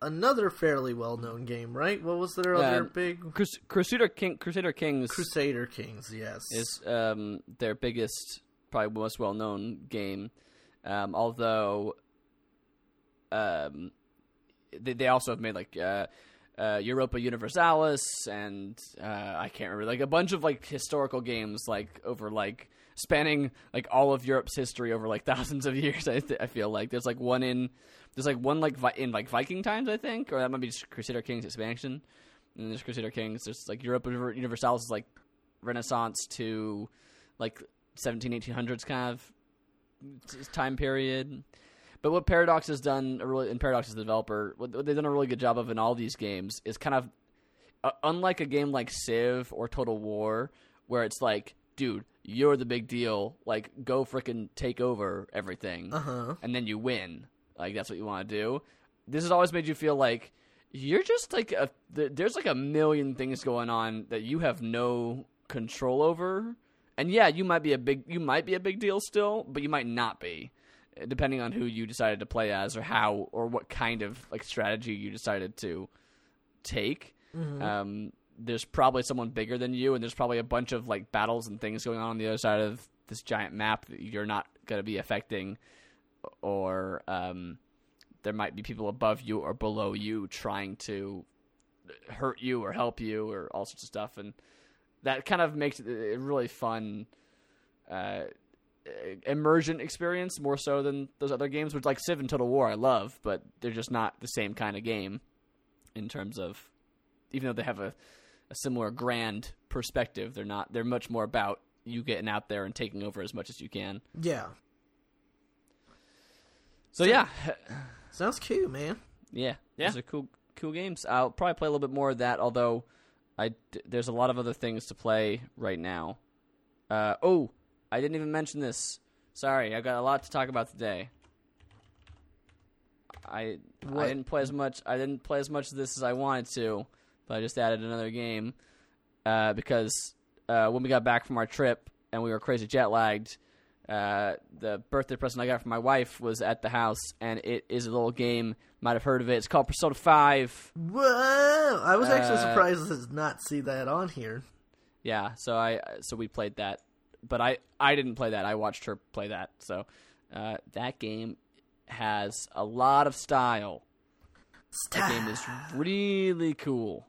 another fairly well-known game, right? What was their other Um, big Crus- Crusader King, Crusader Kings Crusader Kings? Yes, is um, their biggest, probably most well known game. Um, although, um, they, they also have made like uh, uh, Europa Universalis and uh, I can't remember like a bunch of like historical games like over like spanning like all of Europe's history over like thousands of years. I, th- I feel like there's like one in there's like one like Vi- in like Viking times I think, or that might be just Crusader Kings expansion. And there's Crusader Kings. There's like Europa Universalis is like Renaissance to like 17, 1800s kind of time period. But what Paradox has done, really, and Paradox is the developer, what they've done a really good job of in all these games is kind of, uh, unlike a game like Civ or Total War, where it's like, dude, you're the big deal, like go frickin' take over everything, uh-huh. and then you win. Like that's what you want to do. This has always made you feel like you're just like a there's like a million things going on that you have no control over And yeah, you might be a big you might be a big deal still, but you might not be, depending on who you decided to play as or how or what kind of like strategy you decided to take. Um, there's probably someone bigger than you, and there's probably a bunch of like battles and things going on on the other side of this giant map that you're not going to be affecting, or um, there might be people above you or below you trying to hurt you or help you or all sorts of stuff, and that kind of makes it a really fun. Uh, immersion experience more so than those other games, which like Civ and Total War I love, but they're just not the same kind of game in terms of even though they have a, a similar grand perspective, they're not they're much more about you getting out there and taking over as much as you can. Yeah. So yeah, Sounds cute, man. yeah, Yeah. those are cool cool games. I'll probably play a little bit more of that, although I there's a lot of other things to play right now. Uh, oh, I didn't even mention this. Sorry, I got a lot to talk about today. I I didn't play as much. I didn't play as much of this as I wanted to, but I just added another game uh, because uh, when we got back from our trip and we were crazy jet lagged, uh, the birthday present I got from my wife was at the house, and it is a little game. Might have heard of it. It's called Persona Five. Whoa! I was actually Uh, surprised to not see that on here. Yeah, so I so we played that, but I I didn't play that. I watched her play that. So uh, that game has a lot of style. That game is really cool.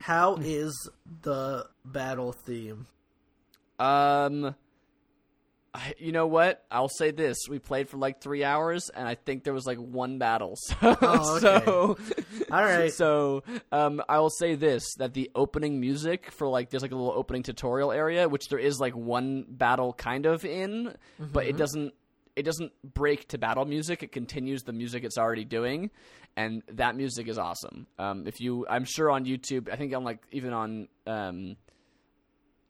How is the battle theme? Um, you know what? I'll say this: we played for like three hours, and I think there was like one battle. So, Oh, okay. so All right. So, um, I will say this: that the opening music for like there's like a little opening tutorial area, which there is like one battle kind of in, but Mm-hmm. it doesn't it doesn't break to battle music. It continues the music it's already doing, and that music is awesome. Um, if you, I'm sure on YouTube, I think on like even on um,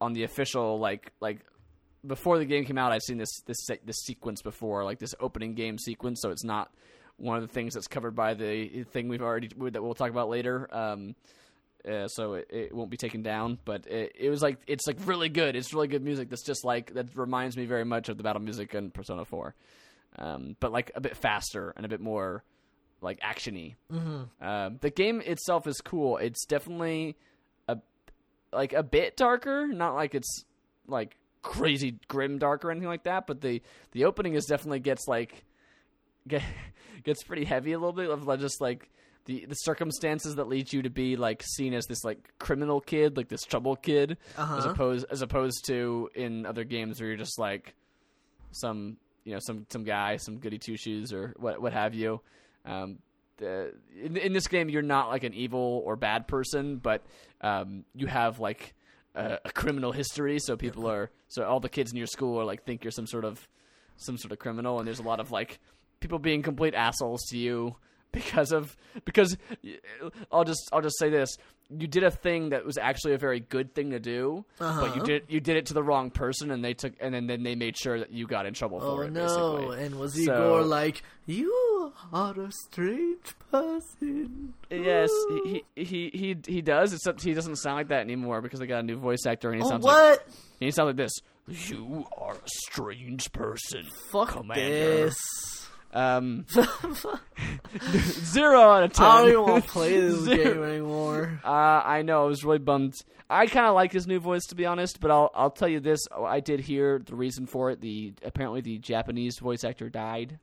on the official like like before the game came out, I'd seen this this this sequence before, like this opening game sequence. So it's not one of the things that's covered by the thing we've already that we'll talk about later. Um, uh, so it, it won't be taken down, but it, it was like it's like really good. It's really good music. That's just like that reminds me very much of the battle music in Persona Four, um, but like a bit faster and a bit more like actiony. Mm-hmm. Um, the game itself is cool. It's definitely a like a bit darker, not like it's like crazy grim dark or anything like that. But the the opening is definitely gets like get, gets pretty heavy a little bit of like, just like the the circumstances that lead you to be like seen as this like criminal kid, like this trouble kid, as Uh-huh. opposed as opposed to in other games where you're just like some you know some some guy, some goody two shoes or what what have you. Um, the, in, in this game, you're not like an evil or bad person, but um, you have like a, a criminal history. So people are so all the kids in your school are like think you're some sort of some sort of criminal, and there's a lot of like people being complete assholes to you because of because I'll just I'll just say this you did a thing that was actually a very good thing to do but you Uh-huh. did you did it to the wrong person and they took and then, then they made sure that you got in trouble Oh for it no! basically And was So- Igor like, "You are a strange person"? yes he, he he he does except he doesn't sound like that anymore because they got a new voice actor and he Oh, sounds like what? he sounds like this you are a strange person Fuck Commander. this! um zero out of ten I don't even want to play this game anymore. Uh, I know. I was really bummed. I kind of like his new voice, to be honest. But I'll I'll tell you this: I did hear the reason for it. The apparently the Japanese voice actor died.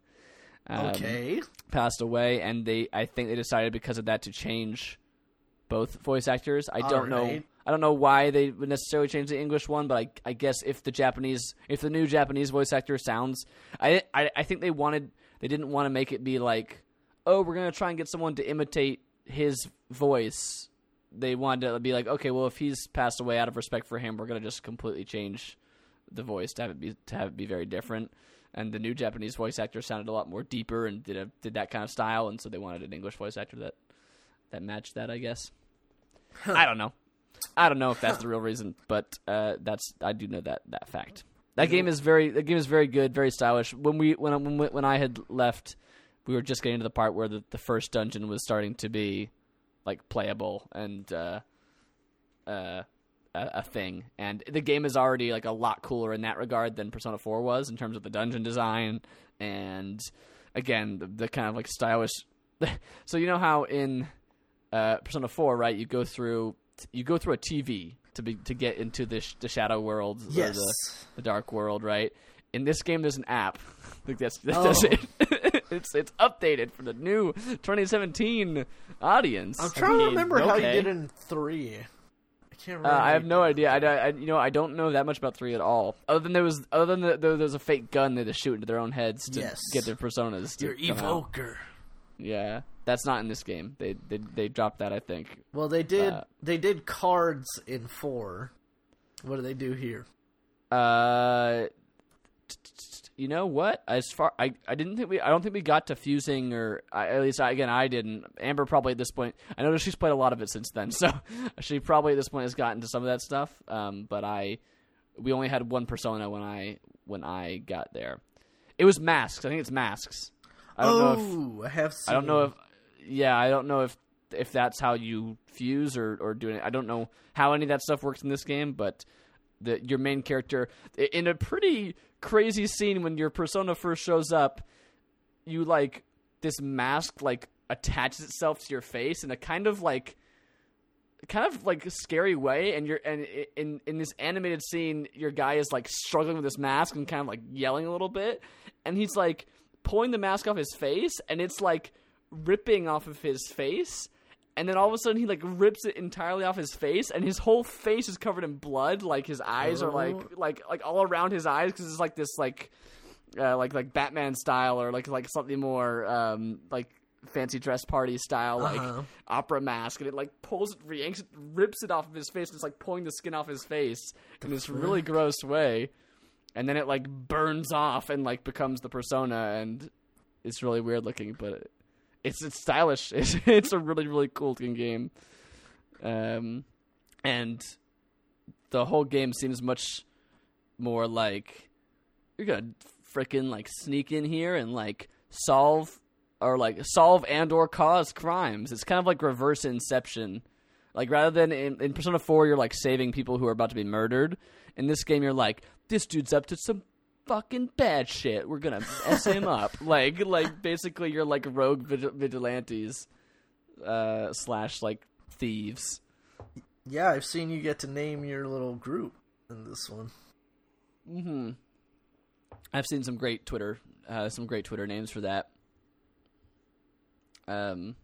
Um, Okay. passed away, and they I think they decided because of that to change both voice actors. I don't know. I don't know why they would necessarily change the English one, but I, I guess if the Japanese, if the new Japanese voice actor sounds, I, I, I think they wanted, they didn't want to make it be like, oh, we're gonna try and get someone to imitate his voice. They wanted to be like, okay, well, if he's passed away, out of respect for him, we're gonna just completely change the voice to have it be to have it be very different. And the new Japanese voice actor sounded a lot more deeper and did a, did that kind of style, and so they wanted an English voice actor that that matched that, I guess. I don't know. I don't know if that's the real reason, but uh, that's I do know that that fact. That game is very that game is very good, very stylish. When we when I- when we- when I had left, we were just getting to the part where the, the first dungeon was starting to be like playable and uh, uh, a, a thing, and the game is already like a lot cooler in that regard than Persona 4 was in terms of the dungeon design and again the, the kind of like stylish. so you know how in uh, Persona 4, right? You go through you go through a TV to be to get into the sh- the shadow world, or Yes. the, the dark world, right? In this game, there's an app. I think that's that Oh. does it. it's it's updated for the new 2017 audience. I'm trying to mean, remember how you did in three. I can't Uh. I have no idea. I, I, you know, I don't know that much about three at all. Other than there was, other than the, there, there's a fake gun they just shoot into their own heads to Yes. get their personas. To Your evoker. Yeah, that's not in this game. They they they dropped that. I think. Well, they did. Uh, they did cards in four. What do they do here? Uh, you know what? As far I, I didn't think we I don't think we got to fusing or I, at least I, again I didn't. Amber probably at this point. I know she's played a lot of it since then, so she probably at this point has gotten to some of that stuff. Um, but I we only had one persona when I when I got there. It was masks. I think it's masks. I don't know if oh, I have. Seen. I don't know if yeah, I don't know if if that's how you fuse or or do it. I don't know how any of that stuff works in this game, but the your main character in a pretty crazy scene when your persona first shows up, you like this mask like attaches itself to your face in a kind of like kind of like scary way and you're and in in this animated scene your guy is like struggling with this mask and kind of like yelling a little bit and he's like pulling the mask off his face and it's like ripping off of his face and then all of a sudden he like rips it entirely off his face and his whole face is covered in blood like his eyes are like Oh. like like all around his eyes because it's like this like uh, like like Batman style or like like something more um like fancy dress party style like Uh-huh. opera mask and it like pulls it rips it off of his face and it's like pulling the skin off his face in this really gross way and then it like burns off and like becomes the persona and it's really weird looking but it's it's stylish it's, it's a really really cool looking game um and the whole game seems much more like you're gonna freaking like sneak in here and like solve or like solve and or cause crimes. It's kind of like reverse Inception. Like rather than in, in Persona Four, you're like saving people who are about to be murdered. In this game, you're like, this dude's up to some fucking bad shit. We're gonna mess him up. Like like basically, you're like rogue vigil- vigilantes uh, slash like thieves. Yeah, I've seen you get to name your little group in this one. hmm I've seen some great Twitter, uh, some great Twitter names for that. Um,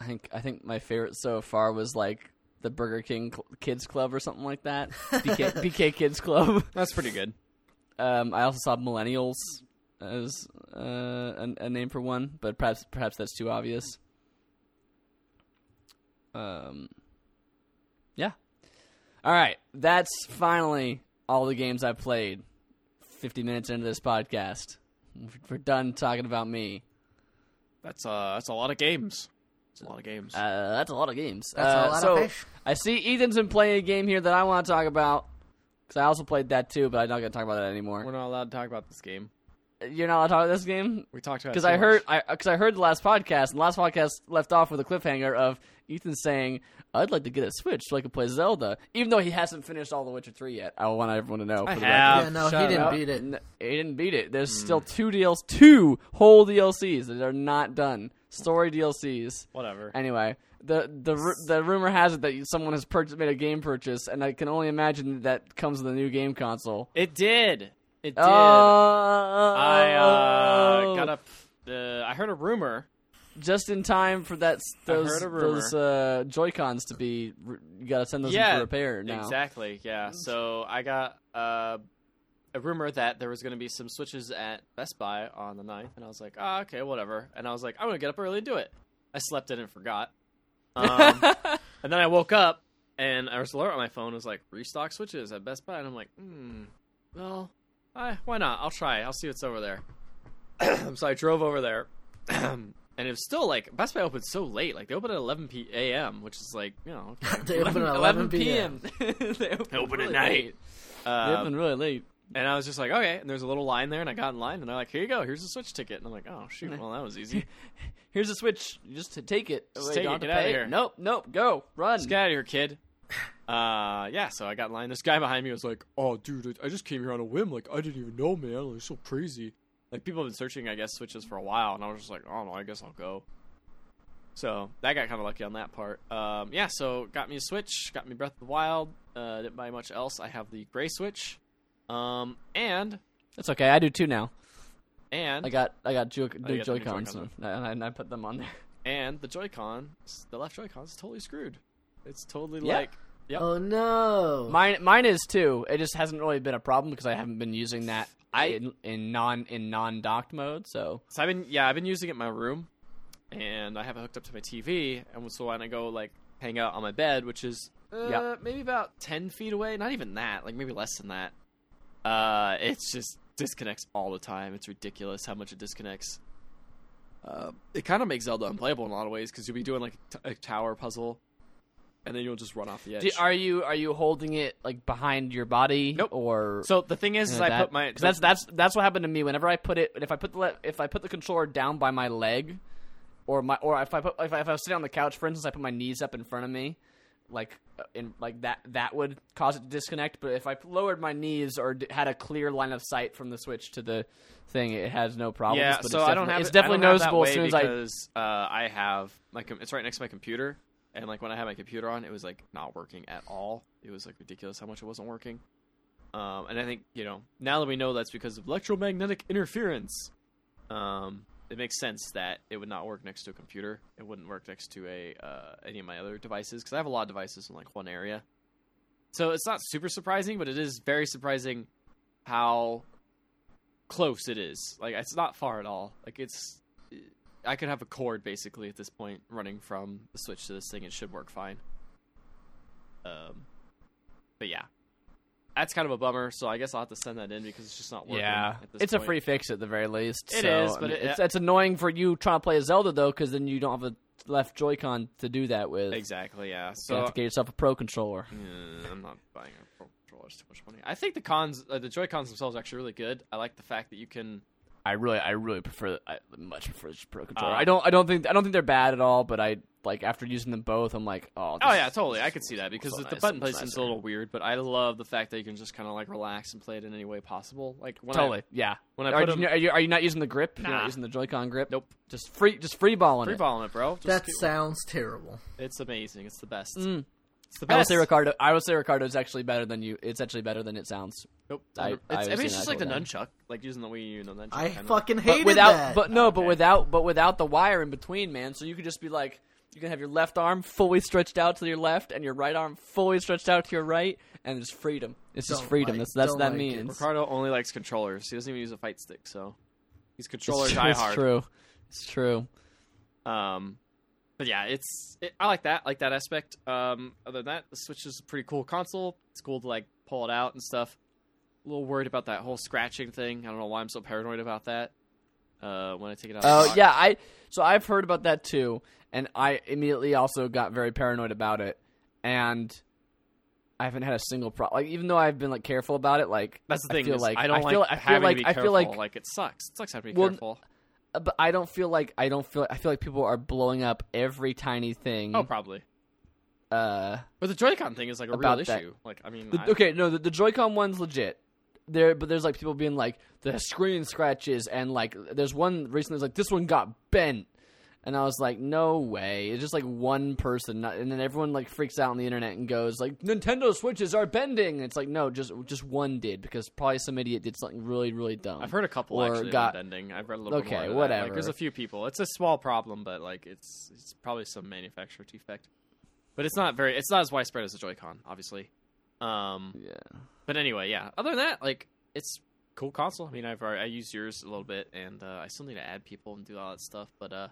I think I think my favorite so far was like the Burger King Cl- Kids Club or something like that. BK, BK Kids Club. That's pretty good. Um, I also saw Millennials as uh, a, a name for one, but perhaps perhaps that's too obvious. Um, yeah. All right, that's finally all the games I've played. Fifty minutes into this podcast, we're done talking about me. That's uh, that's a lot of games. It's a lot of games. Uh, that's a lot of games. That's a Uh, lot so of fish. I see Ethan's been playing a game here that I want to talk about because I also played that too, but I'm not going to talk about that anymore. We're not allowed to talk about this game. You're not allowed to talk about this game. We talked about because it I heard much. I because I heard the last podcast, and the last podcast left off with a cliffhanger of Ethan saying, "I'd like to get a Switch so I can play Zelda," even though he hasn't finished all the Witcher three yet. I want everyone to know. I have. Yeah, no, he didn't up. beat it. N- he didn't beat it. There's hmm. still two DLCs, two whole DLCs that are not done. Story DLCs. Whatever. Anyway, the the the rumor has it that someone has purchased, made a game purchase, and I can only imagine that comes with a new game console. It did. It did. Oh, I uh, got up. Uh, I heard a rumor. just in time for that those those uh, Joy Cons to be. You got to send those in for repair now. Exactly. Yeah. So I got uh, a rumor that there was going to be some switches at Best Buy on the 9th, and I was like, oh, okay, whatever. And I was like, I'm going to get up early and do it. I slept in and forgot. Um, and then I woke up and I was alert on my phone. It was like restock switches at Best Buy, and I'm like, hmm, well, I, why not? I'll try. I'll see what's over there. so I drove over there, and it was still like Best Buy opened so late. Like they opened at 11 p. a.m., which is like you know okay. They open at 11 p.m. they open, Open at night. late. They Uh, open really late. And I was just like, okay. And there's a little line there, and I got in line, and they're like, here you go. Here's a Switch ticket. And I'm like, oh shoot, well that was easy. Here's a switch. You just to take it. Just Wait, take it, get outta pay? here. Nope, nope. Go run. Just get out of here, kid. uh, yeah, so I got in line. This guy behind me was like, "Oh, dude, I just came here on a whim. Like, I didn't even know, man. Like, so crazy." Like, people have been searching, I guess, switches for a while, and I was just like, "Oh no, I guess I'll go." So that got kind of lucky on that part. Um, yeah, so got me a Switch, got me Breath of the Wild. Uh, didn't buy much else. I have the gray Switch, um, and That's okay. I do too now. and I got I got Joy- Oh, new you got the new Joy-Cons, Joy-Cons. and I, and I put them on there. and the Joy-Con, the left Joy-Con is totally screwed. It's totally Yeah. like, yep. Oh no! Mine mine is too. It just hasn't really been a problem because I haven't been using that I- in, in non in non docked mode. So So I've been yeah, I've been using it in my room, and I have it hooked up to my TV. And so when I go like hang out on my bed, which is uh, Yeah. maybe about ten feet away, not even that, like maybe less than that. Uh, it's just disconnects all the time. It's ridiculous how much it disconnects. Uh, it kind of makes Zelda unplayable in a lot of ways because you'll be doing like a, t- a tower puzzle, and then you'll just run off the edge. Do, are you are you holding it like behind your body? Nope. Or so the thing is, is I that- put my 'cause that's that's that's what happened to me whenever I put it if I put the le- if I put the controller down by my leg or my or if I put if I, if I was sitting on the couch for instance I put my knees up in front of me like uh, in like that that would cause it to disconnect but if I lowered my knees or d- had a clear line of sight from the switch to the thing it has no problems Yeah, but so it's I don't definitely- have it's definitely I don't have that noticeable as soon as I because uh, I have my com- it's right next to my computer, and like when I had my computer on, it was like not working at all. It was like ridiculous how much it wasn't working. Um, and I think you know now that we know that's because of electromagnetic interference, um, it makes sense that it would not work next to a computer. It wouldn't work next to a uh, any of my other devices because I have a lot of devices in like one area. So it's not super surprising, but it is very surprising how close it is. Like it's not far at all. Like it's I could have a cord basically at this point running from the switch to this thing. It should work fine. Um, but yeah, that's kind of a bummer. So I guess I'll have to send that in because it's just not working. yeah, at this it's a free fix at the very least. It so, is, I but mean, it- it's, it's annoying for you trying to play a Zelda though, because then you don't have a left Joy-Con to do that with. Exactly. Yeah. So you have to get yourself a pro controller. Yeah, I'm not buying a pro controller. It's too much money. I think the cons, uh, the Joy Cons themselves, are actually really good. I like the fact that you can. I really, I really prefer. I much prefer the pro controller. Uh, I don't, I don't think, I don't think they're bad at all. But I like after using them both, I'm like, oh, Oh yeah, is- totally. I could see that because so the, the nice button and placement's a little weird, but I love the fact that you can just kind of like relax and play it in any way possible. Like when totally, I, yeah. when I are, put 'em- you, are you are you not using the grip? You're not using the Joy-Con grip. Nope. Just free, just free balling free it. balling it, bro. Just that keep- sounds terrible. it's amazing. It's the best. Mm. It's the I would say Ricardo. I would say Ricardo is actually better than you. It's actually better than it sounds. Nope. I- it's, I I, mean, it's just like the down. nunchuck, like using the Wii U and the nunchuck. I kinda. fucking hate hated without, that. but no, but Okay. without, but without the wire in between, man. So you could just be like, you can have your left arm fully stretched out to your left, and your right arm fully stretched out to your right, and it's freedom. It's just Don't freedom. like- that's that's what that like it. means. Ricardo only likes controllers. He doesn't even use a fight stick, so he's controller it's, die it's true. It's true. Um, but yeah, it's it, I like that, like that aspect. Um, other than that, the Switch is a pretty cool console. It's cool to like pull it out and stuff. A little worried about that whole scratching thing. I don't know why I'm so paranoid about that. Uh, when I take it out. Oh yeah, I so I've heard about that too, and I immediately also got very paranoid about it, and I haven't had a single problem. Like even though I've been like careful about it, like That's the thing. I feel is like I don't I feel, like I feel having like to be I feel like like it sucks. It sucks having to be Well, careful. But I don't feel like I don't feel I feel like people are blowing up every tiny thing. Oh, probably. uh, But the Joy-Con thing is like a real that. issue. Like, I mean, the, I- okay, no, the, the Joy-Con one's legit. There, but there's like people being like the screen scratches and like there's one recently that's like this one got bent, and I was like, no way. It's just like one person, not, and then everyone like freaks out on the internet and goes like Nintendo Switches are bending. It's like no, just just one did because probably some idiot did something really really dumb. I've heard a couple Or actually got- bending. I've read a little bit Okay, whatever. Like, there's a few people. It's a small problem, but like it's it's probably some manufacturer defect. But it's not very. It's not as widespread as the Joy-Con, obviously. Um, yeah. but anyway, yeah. Other than that, like it's cool console. I mean, I've already, I used yours a little bit, and uh, I still need to add people and do all that stuff. But uh,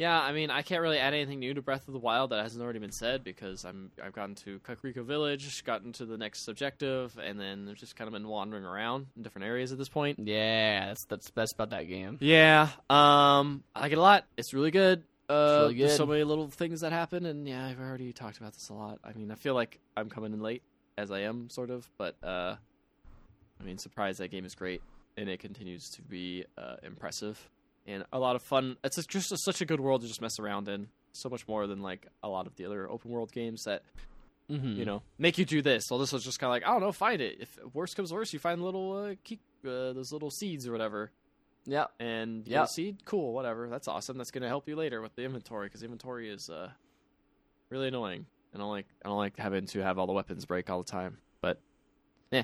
yeah, I mean, I can't really add anything new to Breath of the Wild that hasn't already been said because I'm I've gotten to Kakariko Village, gotten to the next objective, and then I've just kind of been wandering around in different areas at this point. Yeah, that's that's best about that game. Yeah, um, I like it a lot. It's really good. Uh, really There's so many little things that happen, and yeah, I've already talked about this a lot. I mean, I feel like I'm coming in late, as I am, sort of, but uh, I mean, surprised that game is great, and it continues to be uh, impressive and a lot of fun. It's just, just such a good world to just mess around in. So much more than like a lot of the other open world games that Mhm. you know, make you do this. So this was just kind of like, I don't know, find it. If worse comes worse, you find little uh, key, uh, those little seeds or whatever, Yeah. and you Yep. get a seed. Cool, whatever. That's awesome. That's gonna help you later with the inventory because inventory is uh, really annoying. And I don't like I don't like having to have all the weapons break all the time. But yeah,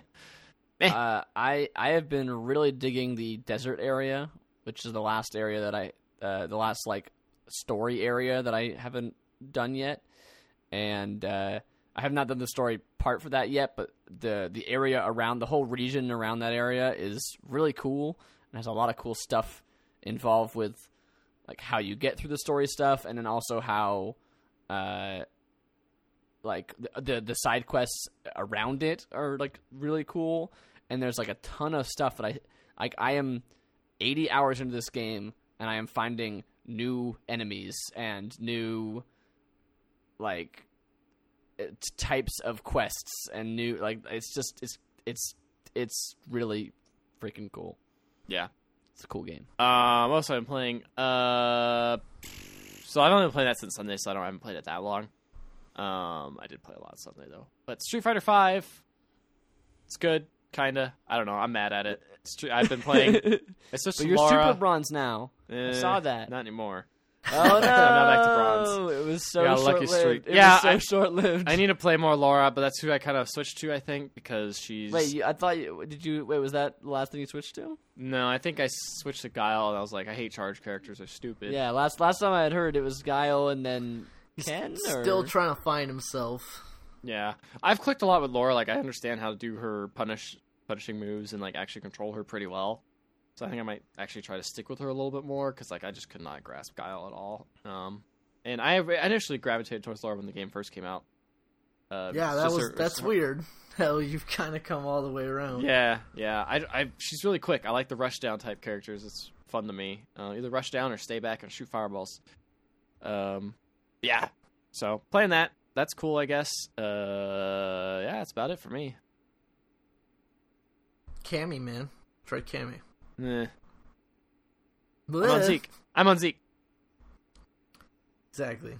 Eh. Uh, I I have been really digging the desert area, which is the last area that I uh, the last like story area that I haven't done yet, and uh, I have not done the story part for that yet. But the the area around the whole region around that area is really cool and has a lot of cool stuff involved with like how you get through the story stuff, and then also how uh like the, the side quests around it are like really cool and there's like a ton of stuff that I like I am 80 hours into this game and I am finding new enemies and new like types of quests and new like it's just it's it's it's really freaking cool. yeah. It's a cool game. Um, also I'm playing. Uh, so I've only been playing that since Sunday, so I don't I haven't played it that long. Um, I did play a lot Sunday though. But Street Fighter Five, it's good, kinda. I don't know. I'm mad at it. Stre- I've been playing. It's just But you're Laura. super bronze now. Eh, saw that. Not anymore. Oh no! I'm not back to bronze. It was so I got a lucky streak. It Yeah, was so I- short-lived. I need to play more Laura, but that's who I kind of switched to. I think because she's. Wait, you, I thought you did you wait? Was that the last thing you switched to? No, I think I switched to Guile, and I was like, I hate charge characters. They're stupid. Yeah, last last time I had heard it was Guile and then Ken. Or? Still trying to find himself. Yeah, I've clicked a lot with Laura. Like, I understand how to do her punish punishing moves and like actually control her pretty well. So I think I might actually try to stick with her a little bit more because like I just could not grasp Guile at all. Um, and I initially gravitated towards Laura when the game first came out. Uh, Yeah, that was her- that's her- weird. Hell, you've kind of come all the way around. Yeah, yeah. I, I she's really quick. I like the rush down type characters. It's fun to me. Uh, either rush down or stay back and shoot fireballs. Um, yeah. So playing that, that's cool. I guess. Uh, yeah, that's about it for me. Cammy, man. Try Cammy. Eh. I'm on Zeku. I'm on Zeku. Exactly.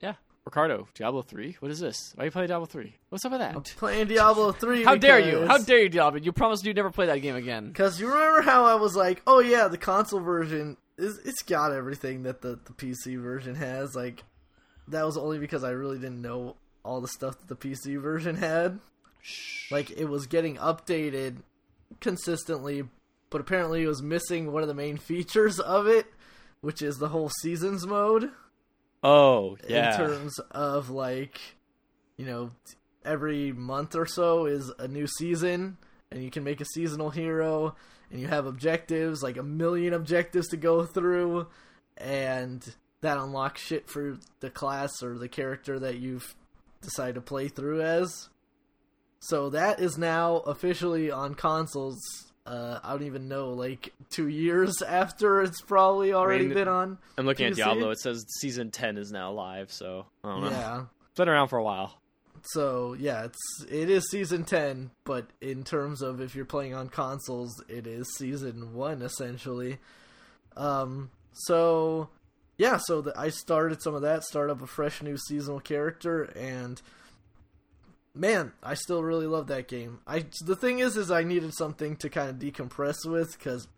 Yeah. Ricardo, Diablo three. What is this? Why are you playing Diablo three? What's up with that? I'm playing Diablo 3. How dare you? How dare you, Diablo? You promised you'd never play that game again. Because you remember how I was like, oh yeah, the console version, is it's got everything that the, the PC version has. Like, that was only because I really didn't know all the stuff that the PC version had. Like, it was getting updated consistently, but apparently it was missing one of the main features of it, which is the whole seasons mode. Oh yeah. in terms of like you know every month or so is a new season and you can make a seasonal hero and you have objectives like a million objectives to go through and that unlocks shit for the class or the character that you've decided to play through as so that is now officially on consoles uh, I don't even know, like two years after it's probably already mean, been on. I'm looking at Diablo. It says season ten is now live. So I don't know. Yeah, It's been around for a while. So yeah, it's it is season ten, but in terms of if you're playing on consoles, it is season one essentially. Um, so yeah, so the, I started some of that, start up a fresh new seasonal character, and man, I still really love that game. I the thing is, is I needed something to kind of decompress with because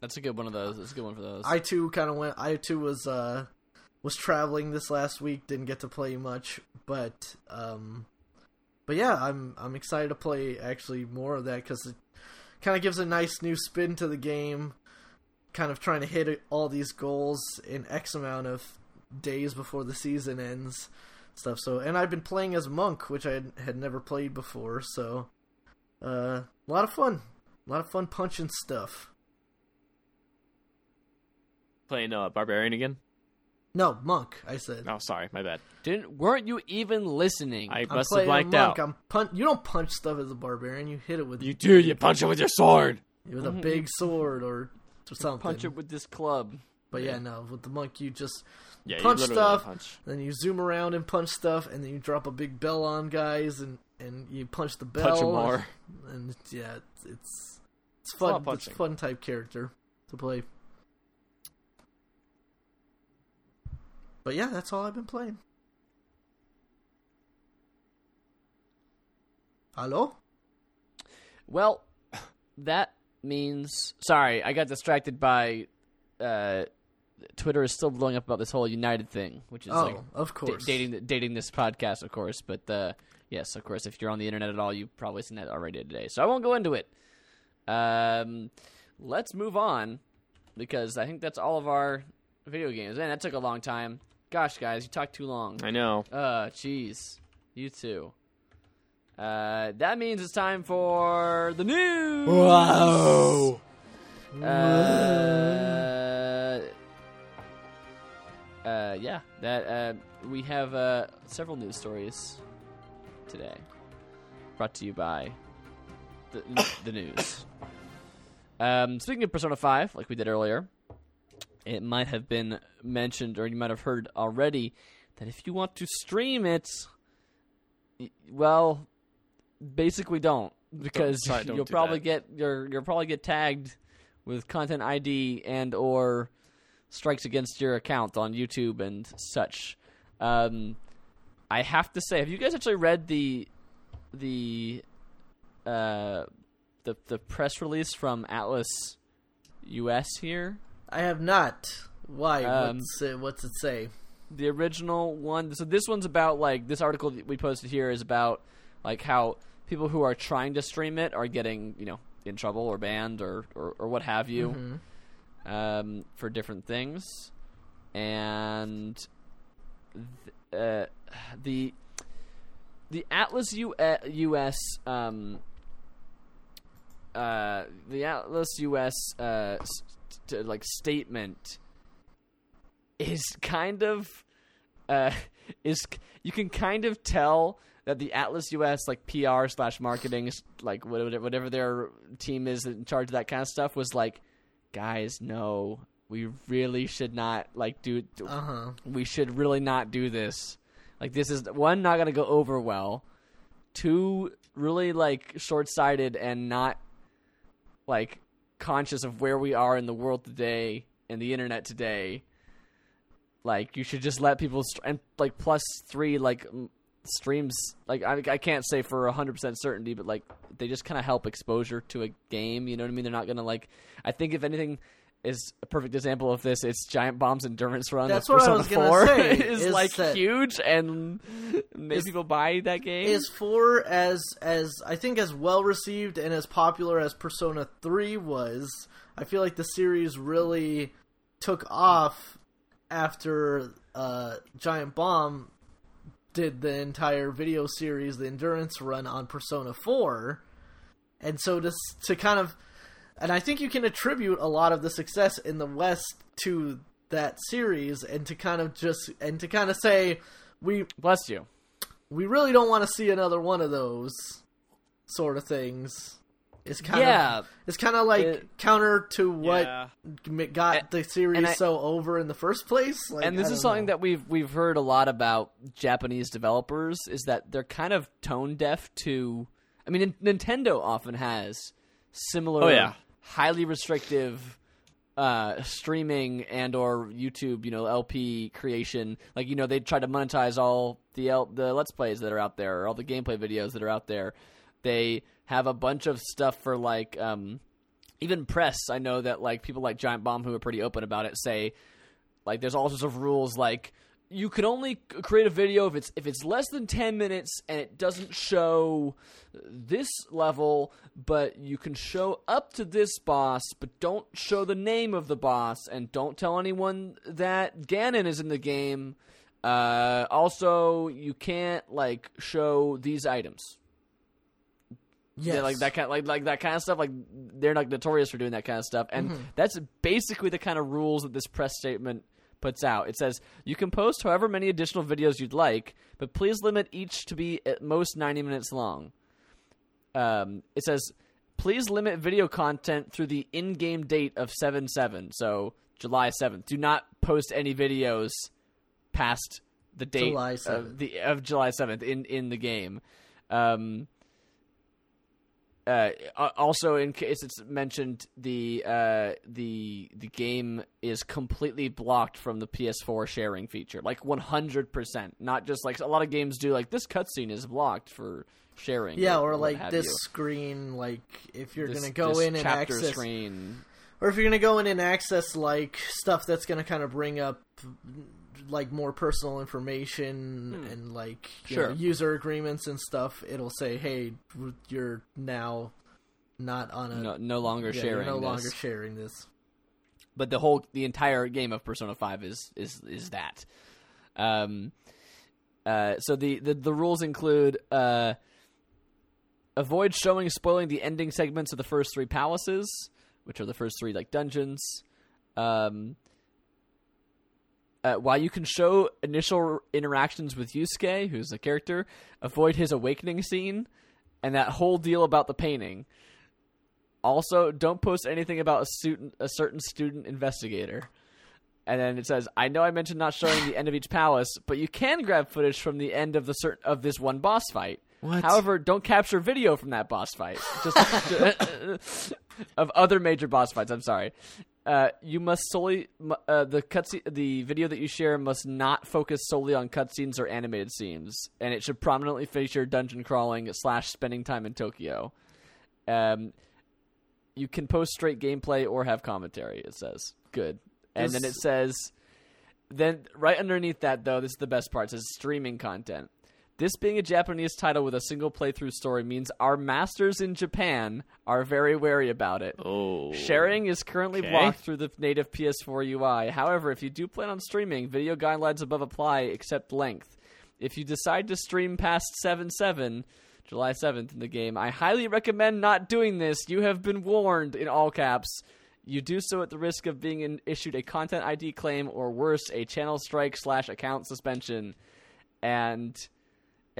That's a good one of those. That's a good one for those. I too kind of went. I too was uh was traveling this last week. Didn't get to play much, but um, but yeah, I'm I'm excited to play actually more of that because it kind of gives a nice new spin to the game. Kind of trying to hit all these goals in X amount of days before the season ends, stuff. So and I've been playing as monk, which I had, had never played before. So uh, a lot of fun, a lot of fun punching stuff. Playing uh, Barbarian again. No, monk. I said. Oh, sorry, my bad. Didn't weren't you even listening? I I'm must have playing a blanked monk. out. I'm pun- You don't punch stuff as a barbarian. You hit it with You do. You punch it with your sword. with a big sword or, or something. Punch it with this club. But yeah, no. With the monk, you just yeah, punch stuff, punch. then you zoom around and punch stuff, and then you drop a big bell on guys, and and you punch the bell. Punch more. And, and, yeah, it's it's fun. It's, it's fun type character to play. But yeah, that's all I've been playing. Hello. Well, that means sorry, I got distracted by uh, Twitter is still blowing up about this whole United thing, which is Oh, like of da- course. dating dating this podcast, of course. But uh, yes, of course, if you're on the internet at all, you've probably seen that already today. So I won't go into it. Um, let's move on because I think that's all of our video games. Man, that took a long time. Gosh, guys, you talked too long. I know. Uh, jeez. You too. Uh, that means it's time for the news. Wow. Uh, uh, yeah. That uh, we have uh, several news stories today, brought to you by the, the news. Um, speaking of Persona Five, like we did earlier, it might have been mentioned, or you might have heard already, that if you want to stream it, well, basically don't because sorry, don't you'll do probably that. get you're you'll probably get tagged with content ID and or strikes against your account on YouTube and such. Um, I have to say, have you guys actually read the the uh, the the press release from Atlus US here? I have not. Why? Um, what's, it, what's it say? the original one. So this one's about like this article that we posted here is about like how people who are trying to stream it are getting you know in trouble or banned or or, or what have you Mhm. Um, for different things, and th- uh, the the Atlus U- uh, US um, uh, the Atlus US uh, s- t- like statement is kind of uh, is you can kind of tell that the Atlus US like PR slash marketing like whatever whatever their team is in charge of that kind of stuff was like, guys, no, we really should not like do. Uh huh. We should really not do this. Like this is one not gonna go over well. Two really like short sighted and not like conscious of where we are in the world today and the internet today. Like you should just let people st- and like plus three like m- streams. Like I I can't say for hundred percent certainty, but like they just kind of help exposure to a game. You know what I mean? They're not gonna like. I think if anything. Is a perfect example of this. It's Giant Bomb's endurance run. That's what I was gonna 4 say, is, is like that- huge and Is- people buy that game. Is four as as I think as well received and as popular as Persona Three was? I feel like the series really took off after uh, Giant Bomb did the entire video series, the endurance run on Persona Four, and so to to kind of, and I think you can attribute a lot of the success in the West to that series, and to kind of just and to kind of say we Bless you. we really don't want to see another one of those sort of things. It's kind Yeah. of it's kind of like It- counter to what Yeah. got And- the series I- so over in the first place. Like, and this is something know. that we've we've heard a lot about Japanese developers is that they're kind of tone deaf to. I mean, Nintendo often has similar, Oh, yeah. highly restrictive uh, streaming and or YouTube, you know, LP creation. Like you know, they try to monetize all the L- the Let's Plays that are out there, or all the gameplay videos that are out there. They have a bunch of stuff for like. Um, even press, I know that like people like Giant Bomb who are pretty open about it say like there's all sorts of rules like you can only create a video if it's if it's less than 10 minutes and it doesn't show this level but you can show up to this boss but don't show the name of the boss and don't tell anyone that Ganon is in the game uh, also you can't like show these items. Yeah, like that kind, like like that kind of stuff. Like they're like notorious for doing that kind of stuff, and Mm-hmm. that's basically the kind of rules that this press statement puts out. It says you can post however many additional videos you'd like, but please limit each to be at most ninety minutes long. Um, it says please limit video content through the in-game date of seven seven, so July seventh. Do not post any videos past the date July of the of July seventh in in the game. Um, uh, also, in case it's mentioned, the uh, the the game is completely blocked from the PS4 sharing feature, like 100 percent. Not just like a lot of games do, like this cutscene is blocked for sharing. Yeah, or what like this you. screen, like if you're This- gonna go in and chapter access, screen. or if you're gonna go in and access like stuff that's gonna kind of bring up like more personal information and like Hmm. Sure. know, user agreements and stuff, it'll say, "Hey, you're now not on a No, no longer yeah, sharing. No this. longer sharing this." but the whole the entire game of Persona Five is is is that. Um, uh, so the, the the rules include uh, avoid showing spoiling the ending segments of the first three palaces, which are the first three like dungeons. Um, uh, while you can show initial interactions with Yusuke, who's the character, avoid his awakening scene and that whole deal about the painting. Also, don't post anything about a student, a certain student investigator. And then it says, "I know I mentioned not showing the end of each palace, but you can grab footage from the end of the cert- of this one boss fight. What? However, don't capture video from that boss fight. Just of other major boss fights. I'm sorry. Uh, you must solely uh, the cutscene, the video that you share must not focus solely on cutscenes or animated scenes, and it should prominently feature dungeon crawling slash spending time in Tokyo. Um, you can post straight gameplay or have commentary. It says good, and then it says then right underneath that though, this is the best part. It says streaming content. This being a Japanese title with a single playthrough story means our masters in Japan are very wary about it. Oh. Sharing is currently Okay. blocked through the native PS4 UI. However, if you do plan on streaming, video guidelines above apply except length. If you decide to stream past 7 7, July 7th in the game, I highly recommend not doing this. You have been warned in all caps. You do so at the risk of being in, issued a content ID claim or worse, a channel strike slash account suspension. And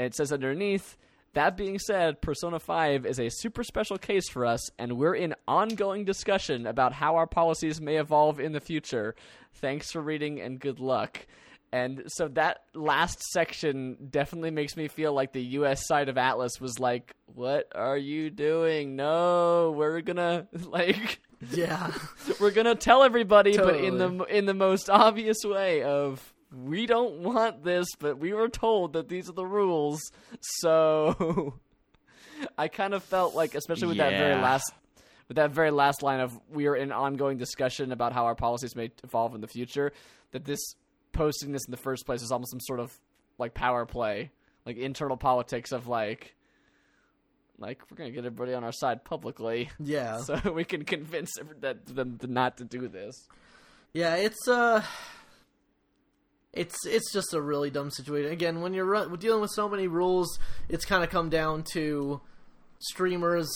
it says underneath, that being said, Persona 5 is a super special case for us, and we're in ongoing discussion about how our policies may evolve in the future. Thanks for reading and good luck. And so that last section definitely makes me feel like the US side of Atlus was like, What are you doing? No, we're gonna, like, Yeah, we're gonna tell everybody, but in the in the most obvious way of we don't want this, but we were told that these are the rules. So I kind of felt like, especially with that very last with that very last line of we are in ongoing discussion about how our policies may evolve in the future, that this posting this in the first place is almost some sort of like power play, like internal politics of like. Like we're gonna get everybody on our side publicly, yeah. so we can convince that them to not to do this. Yeah, it's uh it's it's just a really dumb situation. Again, when you're dealing with so many rules, it's kind of come down to streamers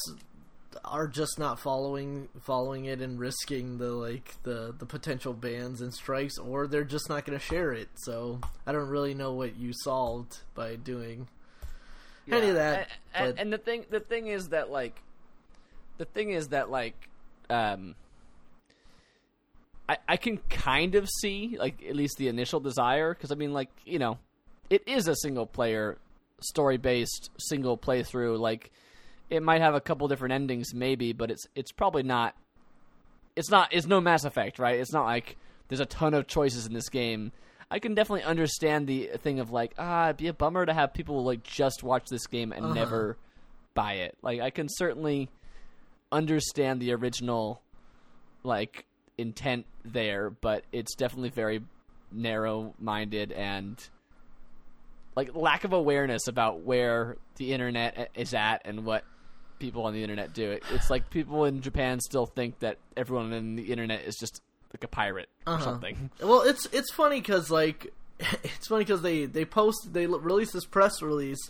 are just not following following it and risking the like the the potential bans and strikes or they're just not going to share it. So, I don't really know what you solved by doing any of that. And, but and the thing, the thing is that like, the thing is that like, um, I I can kind of see like at least the initial desire because I mean like you know, it is a single player story based single playthrough like. It might have a couple different endings, maybe, but it's it's probably not. It's not. It's no Mass Effect, right? It's not like there's a ton of choices in this game. I can definitely understand the thing of like, ah, it'd be a bummer to have people like just watch this game and Uh-huh. never buy it. Like, I can certainly understand the original like intent there, but it's definitely very narrow-minded and like lack of awareness about where the internet is at and what people on the internet do. It's like people in Japan still think that everyone on the internet is just like a pirate or Uh-huh. something. Well, it's it's funny because like it's funny because they they post they released this press release,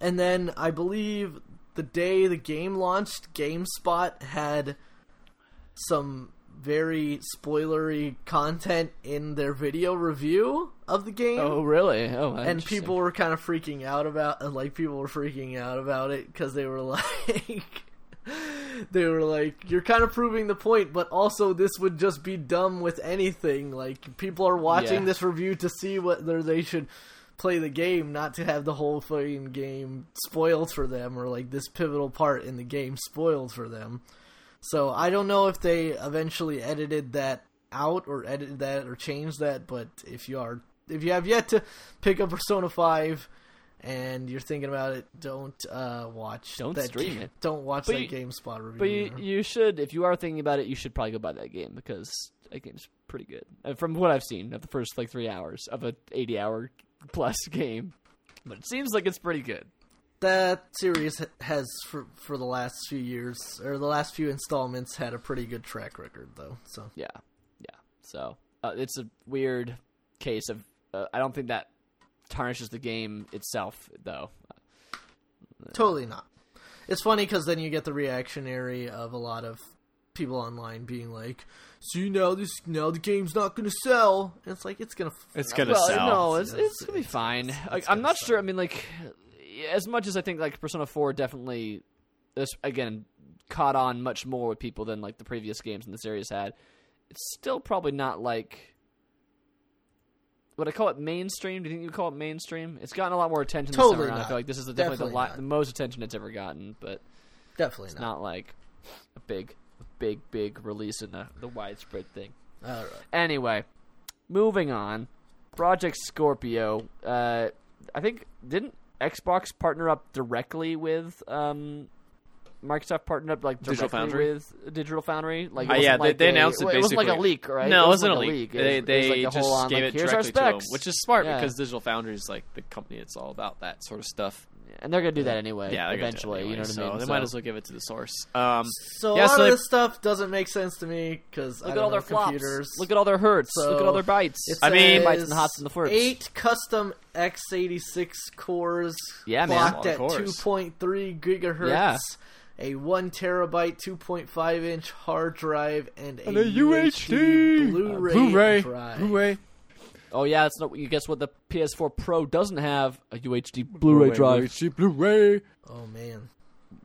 and then I believe the day the game launched, GameSpot had some very spoilery content in their video review of the game. Oh, really? Oh, and people were kind of freaking out about uh, like people were freaking out about it because they were like they were like you're kind of proving the point but also this would just be dumb with anything like people are watching Yeah. this review to see whether they should play the game, not to have the whole fucking game spoiled for them, or like this pivotal part in the game spoiled for them. So I don't know if they eventually edited that out or edited that or changed that, but if you are if you have yet to pick up Persona Five and you're thinking about it, don't uh, watch. Don't that stream game- it. Don't watch But that you- GameSpot review. But you, you should, if you are thinking about it, you should probably go buy that game because that game's pretty good. Uh, from what I've seen of the first like three hours of a 80 hour plus game, but it seems like it's pretty good. That series has for for the last few years or the last few installments had a pretty good track record though. So Yeah, yeah. So uh, it's a weird case of. Uh, I don't think that tarnishes the game itself, though. totally not. It's funny because then you get the reactionary of a lot of people online being like, "See now this now the game's not going to sell." And it's like it's gonna. It's gonna well, sell. no, it's, It's- it's, gonna be it's- fine. it's- Like, it's I'm not sell. sure. I mean, like, as much as I think like Persona 4 definitely, this again, caught on much more with people than like the previous games in the series had. It's still probably not like. Would I call it mainstream? Do you think you call it mainstream? It's gotten a lot more attention this time Totally around. I feel like this is the, definitely, Definitely the, li- the most attention it's ever gotten, but Definitely it's not. not like a big, big, big release in the, the widespread thing. All right. Anyway, moving on. Project Scorpio. Uh, I think didn't Xbox partner up directly with um, Microsoft partnered up like Digital Foundry? with Digital Foundry. Like, Uh, yeah, they- like they a- announced it basically. It wasn't like a leak, right? No, it wasn't like a leak. It They it they like a just on, gave like, it directly to them, which is smart Yeah. because Digital Foundry is like the company that's all about that sort of stuff. And they're gonna do that anyway. Yeah, they're gonna do it eventually. anyway, you know what so I mean? They So- might as well give it to the source. Um, So Yeah, a lot so of they- this stuff doesn't make sense to me because Look I at don't all their know flops. computers. Look at all their hurts. Look at all their So, bites. It I mean- bites and hots and the flirts. Eight custom x86 cores, Yeah, man. clocked at 2.3 gigahertz. Yeah. A one terabyte, 2.5 inch hard drive, and a, And a UHD, UHD, Blu-ray, Blu-ray, drive. Blu-ray. Oh yeah, it's not. You guess what? The PS4 Pro doesn't have a UHD Blu-ray drive. UHD Blu-ray. Oh man!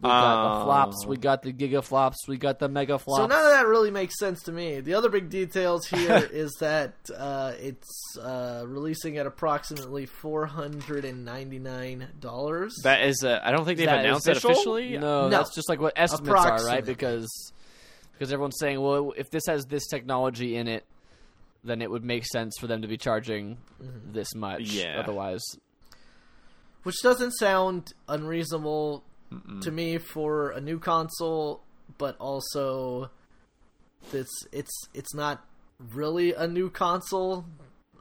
We got the Oh. flops. We got the giga flops. We got the mega flops. So none of that really makes sense to me. The other big details here is that uh, it's uh, releasing at approximately four hundred and ninety nine dollars. That is, uh, I don't think they've that announced official? it officially. No, No. that's just like what estimates are, right? Approximately. Because because everyone's saying, well, if this has this technology in it, then it would make sense for them to be charging this much. Yeah. Otherwise, which doesn't sound unreasonable to me for a new console, but also this it's it's not really a new console,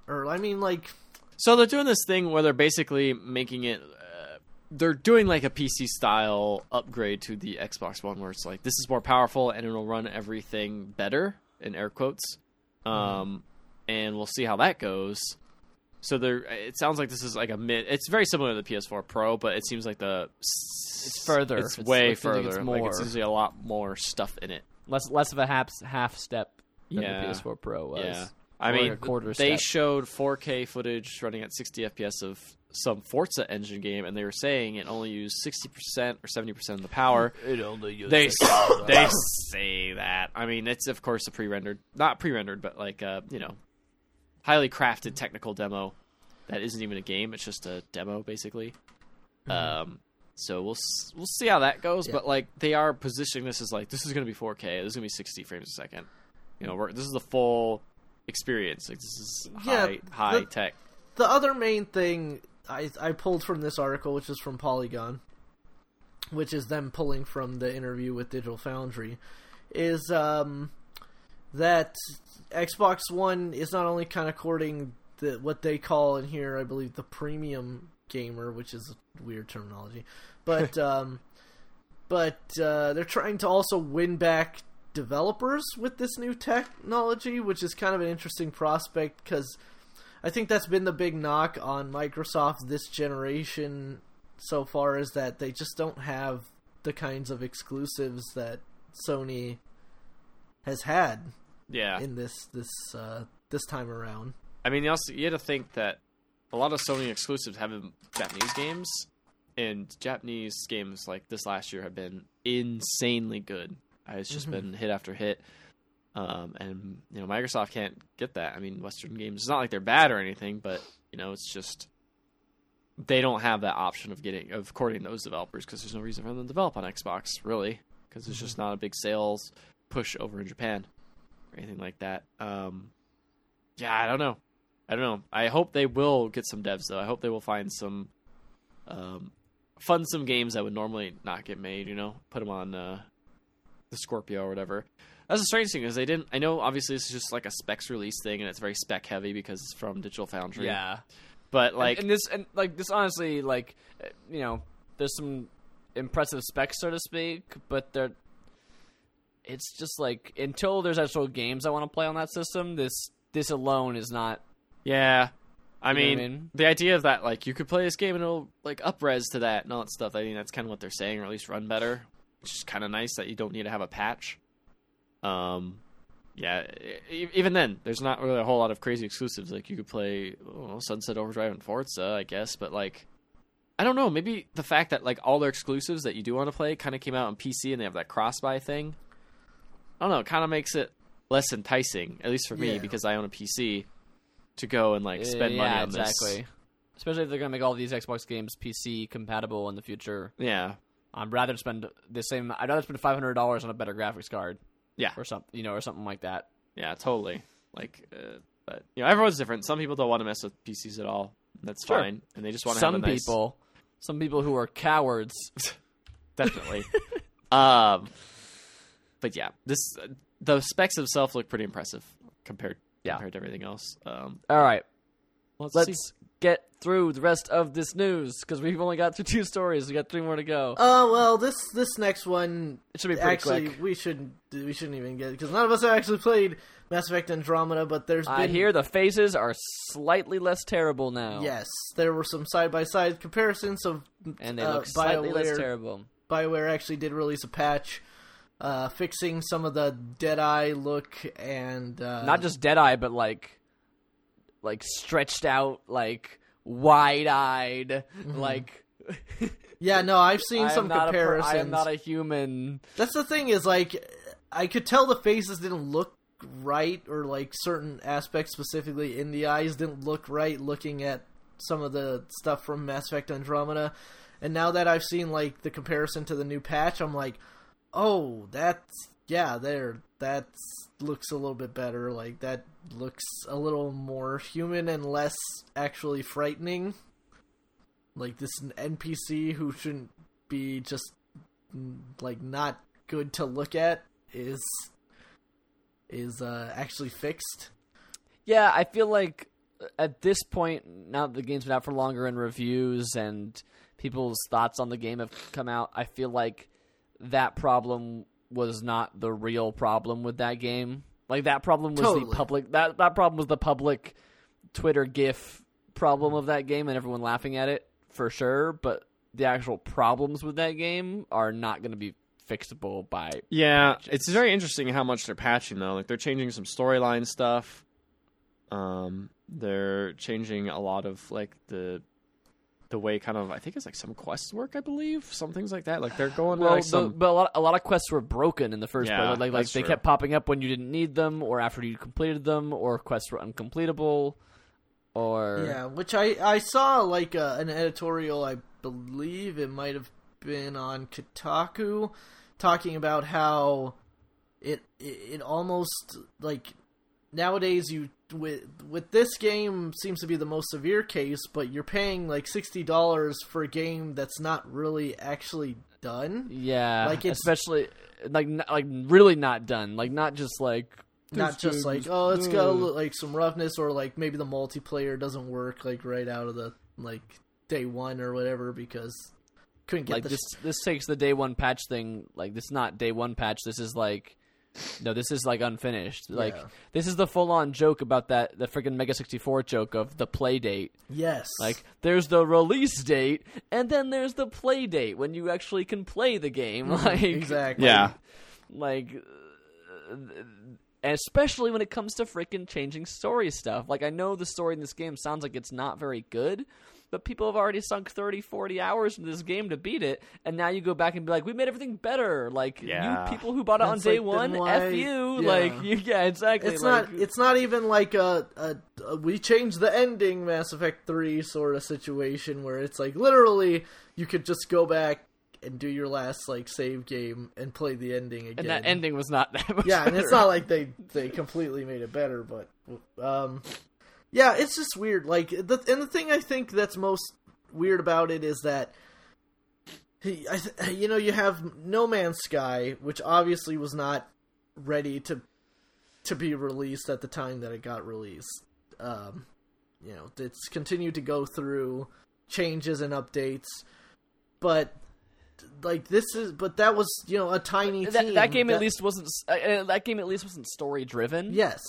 or I mean like So they're doing this thing where they're basically making it. Uh, they're doing like a PC style upgrade to the Xbox One, where it's like this is more powerful and it'll run everything better in air quotes. Um, and we'll see how that goes. So there, it sounds like this is like a mid. It's very similar to the PS4 Pro, but it seems like the It's further. It's, It's- way it like further. it's Like more. it's usually a lot more stuff in it. less less of a half half step than Yeah. the PS4 Pro was. Yeah, I Or mean, a quarter they step. showed 4K footage running at 60 FPS of some Forza engine game, and they were saying it only used 60% or 70% of the power. It only uses they they say that. I mean, it's of course a pre-rendered, not pre-rendered, but like uh, you know, highly crafted technical demo that isn't even a game. It's just a demo basically. Um, so we'll we'll see how that goes. Yeah. But like they are positioning this as like this is going to be 4K. This is going to be 60 frames a second. You know, we're, this is the full experience. Like this is Yeah, high high the- tech. the other main thing I I pulled from this article, which is from Polygon, which is them pulling from the interview with Digital Foundry, is um, that Xbox One is not only kind of courting the what they call in here, I believe, the premium gamer, which is a weird terminology, but um, but uh, they're trying to also win back developers with this new technology, which is kind of an interesting prospect because I think that's been the big knock on Microsoft this generation so far is that they just don't have the kinds of exclusives that Sony has had Yeah, in this this uh, this time around. I mean, you also you had to think that a lot of Sony exclusives have been Japanese games, and Japanese games like this last year have been insanely good. Uh, It's just Mhm. been hit after hit, um, and you know Microsoft can't get that. I mean, Western games. It's not like they're bad or anything, but you know it's just they don't have that option of getting of courting those developers because there's no reason for them to develop on Xbox really because there's just not a big sales push over in Japan or anything like that. Um, yeah, I don't know. I don't know. I hope they will get some devs though. I hope they will find some um, fund some games that would normally not get made. You know, put them on uh, the Scorpio or whatever. That's the strange thing is they didn't. I know obviously this is just like a specs release thing and it's very spec heavy because it's from Digital Foundry. Yeah. but like and, and this and like this honestly like uh, you know there's some impressive specs so to speak but they're it's just like until there's actual games i want to play on that system this this alone is not Yeah. I mean, I mean? the idea of that, like, you could play this game and it'll, like, upres to that and all that stuff. I think that's kind of what they're saying, or at least run better. Which is kind of nice that you don't need to have a patch. Um, yeah, even then, there's not really a whole lot of crazy exclusives. Like, you could play know, Sunset Overdrive and Forza, I guess, but, like, I don't know. Maybe the fact that, like, all their exclusives that you do want to play kind of came out on PC and they have that cross buy thing. I don't know. It kind of makes it less enticing, at least for me, Yeah. because I own a PC to go and like spend Uh, money yeah, on this. exactly especially if they're gonna make all these xbox games pc compatible in the future Yeah, i'd rather spend the same i'd rather spend $500 on a better graphics card yeah, or something you know or something like that yeah, totally. Like, uh, but you know, everyone's different. Some people don't want to mess with PCs at all. That's Sure. fine, and they just want to some have a nice, people some people who are cowards definitely. um, but yeah, this the specs themselves look pretty impressive compared Yeah. compared to everything else. Um, all right let's, let's see. get through the rest of this news because we've only got through two stories. We got three more to go. Oh well, this this next one It should be pretty actually quick. we shouldn't we shouldn't even get because none of us have actually played Mass Effect Andromeda, but there's I been hear the phases are slightly less terrible now. yes, there were some side by side comparisons of and they uh, look slightly less terrible. Bioware actually did release a patch. Uh, fixing some of the dead eye look and uh, Not just dead eye, but like, like stretched out, like wide eyed, like. yeah no I've seen some a per- comparisons. I am not a human. That's the thing is like I could tell the faces didn't look right or like certain aspects specifically in the eyes didn't look right looking at some of the stuff from Mass Effect Andromeda. And now that I've seen like the comparison to the new patch, I'm like, "Oh, that's yeah, there that looks a little bit better. Like that looks a little more human and less actually frightening." Like this NPC who shouldn't be just like not good to look at is is uh, actually fixed. Yeah, I feel like at this point, now that the game's been out for longer and reviews and people's thoughts on the game have come out, I feel like that problem was not the real problem with that game. Like that problem was Totally. the public that that problem was the public Twitter GIF problem of that game and everyone laughing at it for sure. But the actual problems with that game are not going to be fixable by Yeah, patches. it's very interesting how much they're patching though. Like they're changing some storyline stuff. Um, they're changing a lot of like the the way kind of I think it's like some quests work. I believe some things like that. Like they're going to Well, like the- some. but a lot, a lot of quests were broken in the first Yeah, place. Like, like they true. kept popping up when you didn't need them, or after you completed them, or quests were uncompletable, or Yeah, which I I saw like uh, an editorial. I believe it might have been on Kotaku, talking about how it it, it almost like nowadays you with with this game seems to be the most severe case, but you're paying like sixty dollars for a game that's not really actually done. yeah, Like, especially like like really not done, like not just like Not just like oh, it's got a like some roughness, or like maybe the multiplayer doesn't work like right out of the like day one or whatever because couldn't get like this. This takes the day one patch thing. Like this, is not day one patch. This is like. No, this is like unfinished. Like Yeah. this is the full-on joke about that the freaking Mega 64 joke of the play date. Yes. Like there's the release date and then there's the play date when you actually can play the game. Like Mm-hmm. exactly. yeah, like uh, especially when it comes to freaking changing story stuff. Like I know the story in this game sounds like it's not very good, but people have already sunk 30, 40 hours into this game to beat it, and now you go back and be like, we made everything better. Like Yeah. you people who bought it on day like, one, why- f you. yeah. Like you, yeah, exactly. It's like, not. It's not even like a, a, a we changed the ending Mass Effect Three sort of situation where it's like literally you could just go back and do your last like save game and play the ending again. and that ending was not that much. yeah, and it's not like they they completely made it better, but um, yeah, it's just weird. Like the and the thing I think that's most weird about it is that I, you know, you have No Man's Sky, which obviously was not ready to to be released at the time that it got released. Um, you know, it's continued to go through changes and updates, but like this is, but that was you know a tiny that, that game at least wasn't. Uh, uh, that game at least wasn't story driven. Yes,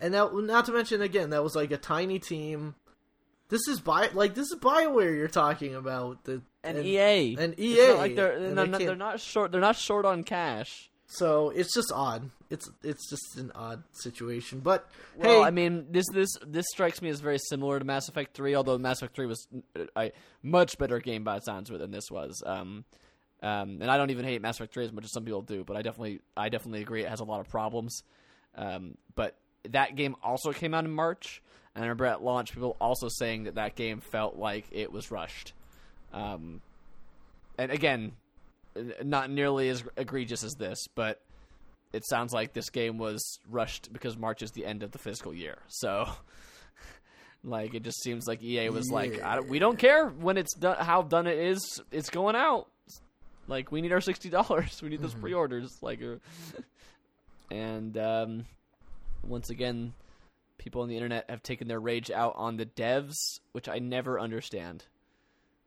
and that not to mention again that was like a tiny team. This is Bio, like this is Bioware you're talking about. The and, EA and It's EA, not like they're and they're, they not, they're can't- short. They're not short on cash. So it's just odd. It's it's just an odd situation. But Well, hey, I mean, this this this strikes me as very similar to Mass Effect Three, although Mass Effect Three was uh, a much better game by sounds than this was. Um, um, and I don't even hate Mass Effect Three as much as some people do, but I definitely I definitely agree it has a lot of problems. Um, but that game also came out in March, and I remember at launch people also saying that that game felt like it was rushed. Um, and again, not nearly as egregious as this, but it sounds like this game was rushed because March is the end of the fiscal year. So, like, it just seems like EA was like, I don't, "We don't care when it's done, how done it is. It's going out. Like, we need our sixty dollars. We need those pre-orders. Like, uh, and um, once again, people on the internet have taken their rage out on the devs, which I never understand.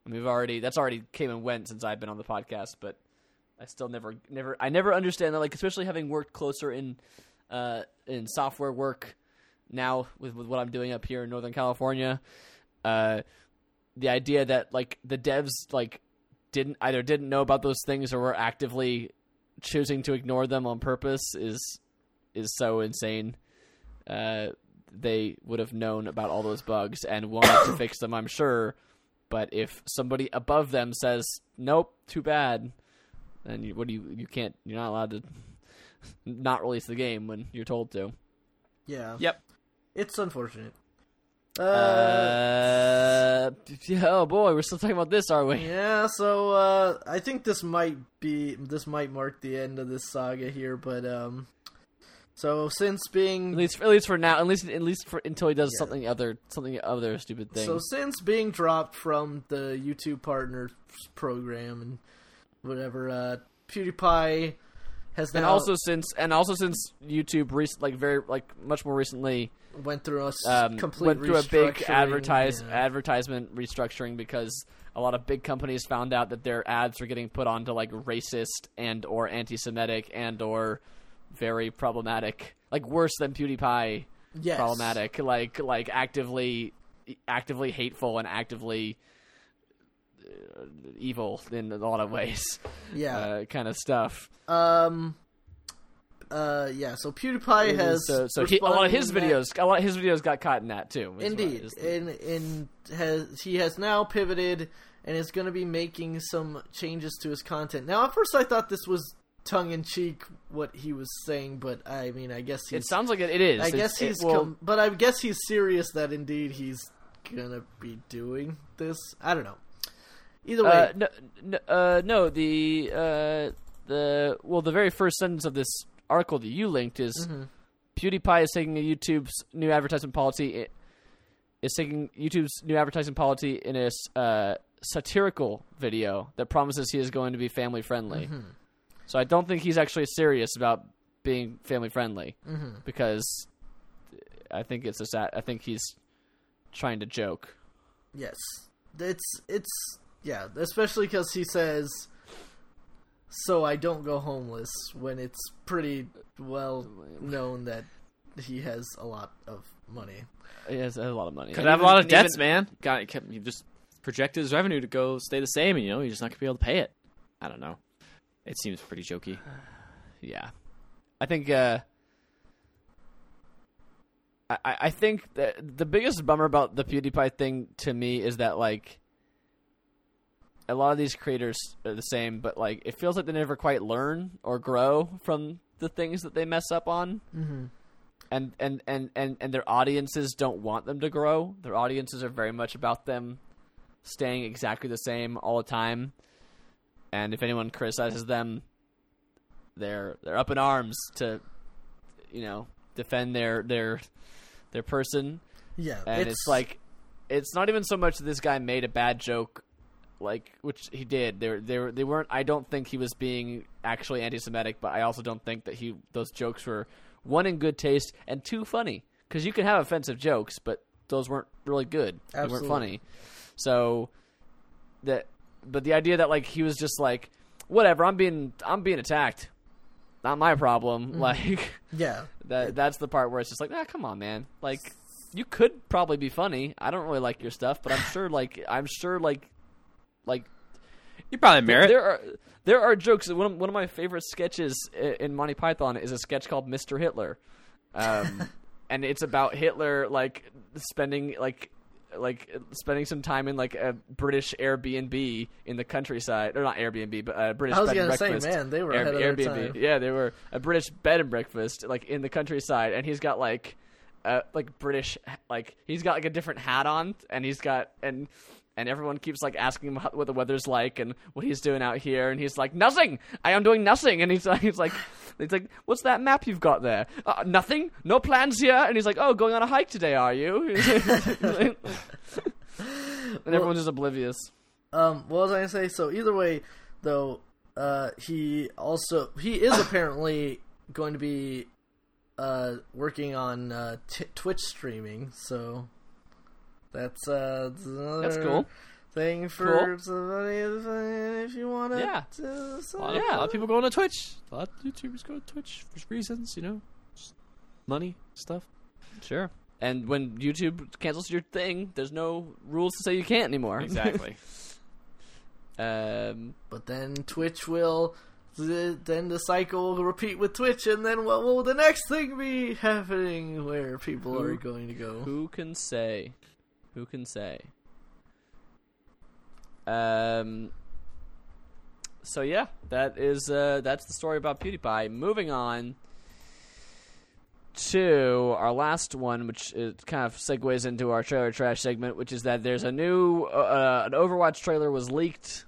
I mean, we've already that's already came and went since I've been on the podcast, but I still never, never, I never understand that. Like, especially having worked closer in, uh, in software work now with, with what I'm doing up here in Northern California, uh, the idea that like the devs like didn't either didn't know about those things or were actively choosing to ignore them on purpose is is so insane. Uh, they would have known about all those bugs and wanted to fix them, I'm sure. But if somebody above them says, "Nope, too bad," then you, what do you? You can't. You're not allowed to not release the game when you're told to. yeah, Yep. it's unfortunate. Uh, Uh, yeah, oh boy, we're still talking about this, are we? yeah, so uh, I think this might be this might mark the end of this saga here, but um, so since being At least, at least for now. At least, at least for until he does Yeah. something other, something other stupid thing. So since being dropped from the YouTube Partners program and whatever, uh, PewDiePie has now and also since, and also since YouTube, rec- like very, like much more recently, went through a um, complete went through a big advertise yeah. advertisement restructuring because a lot of big companies found out that their ads were getting put onto like racist and or anti-Semitic and or very problematic, like worse than PewDiePie yes. problematic, like like actively actively hateful and actively uh, evil in a lot of ways, Yeah. uh, kind of stuff. um. Uh. Yeah. So PewDiePie has so so he, a lot of his videos, a lot of his videos got caught in that too. Indeed, and and has he has now pivoted and is going to be making some changes to his content. Now, at first, I thought this was tongue in cheek what he was saying, but I mean, I guess he's it sounds like it, it is. I It's- guess it he's, com- but I guess he's serious that indeed he's gonna be doing this. I don't know. Either way, Uh, no, no, uh, no, the uh, the well, the very first sentence of this article that you linked is Mhm. PewDiePie is taking a YouTube's new advertisement policy. Is taking YouTube's new advertising policy in a uh, satirical video that promises he is going to be family friendly. Mm-hmm. So I don't think he's actually serious about being family friendly Mm-hmm. because I think it's a sat. I think he's trying to joke. yes, it's it's yeah, especially because he says, "So I don't go homeless," when it's pretty well known that he has a lot of money. He has a lot of money. Could And have a lot of debts, even- man. Got kept you just projected his revenue to go stay the same, and you know you're just not gonna be able to pay it. I don't know. It seems pretty jokey. Yeah, I think. Uh, I I I think that the biggest bummer about the PewDiePie thing to me is that like a lot of these creators are the same, but like it feels like they never quite learn or grow from the things that they mess up on. Mm-hmm. And, and, and, and, and their audiences don't want them to grow. Their audiences are very much about them staying exactly the same all the time. And if anyone criticizes them, they're they're up in arms to, you know, defend their their their person. Yeah, And it's, like, it's not even so much that this guy made a bad joke, like which he did. They were, they were, they weren't. I don't think he was being actually anti-Semitic, but I also don't think that he those jokes were one in good taste and two funny. Because you can have offensive jokes, but those weren't really good. They weren't funny. So that, but the idea that like he was just like, whatever, I'm being I'm being attacked. Not my problem. Like yeah, that that's the part where it's just like, ah, come on, man. Like you could probably be funny. I don't really like your stuff, but I'm sure like I'm sure like like You probably merit. there are there are jokes. One of, one of my favorite sketches in Monty Python is a sketch called Mr. Hitler, um, and it's about Hitler like spending like like spending some time in like a British Airbnb in the countryside, or not Airbnb, but a British I was bed and gonna say, breakfast. man, they were Air- ahead of their Airbnb. time. Yeah, they were a British bed and breakfast like in the countryside, and he's got like uh, like British like he's got like a different hat on, and he's got and. And everyone keeps like asking him what the weather's like and what he's doing out here, and he's like, "Nothing. I am doing nothing." And he's like, "He's like, he's like, what's that map you've got there? Uh, nothing. No plans here." And he's like, "Oh, going on a hike today, are you?" and everyone's just oblivious. Um, what was I gonna say? So either way, though, uh, he also he is apparently going to be uh, working on uh, t- Twitch streaming. So that's uh, that's another That's cool. thing for Cool. somebody if you want to. Yeah. a, lot of, a lot of people going to Twitch. A lot of YouTubers go to Twitch for reasons, you know, just money stuff. Sure. And when YouTube cancels your thing, there's no rules to say you can't anymore. Exactly. um, But then Twitch will. th- Then the cycle will repeat with Twitch, and then what will the next thing be happening where people are going to go? who can say? Who can say? Um. So yeah, that is uh, that's the story about PewDiePie. Moving on to our last one, which is kind of segues into our trailer trash segment, which is that there's a new uh, an Overwatch trailer was leaked,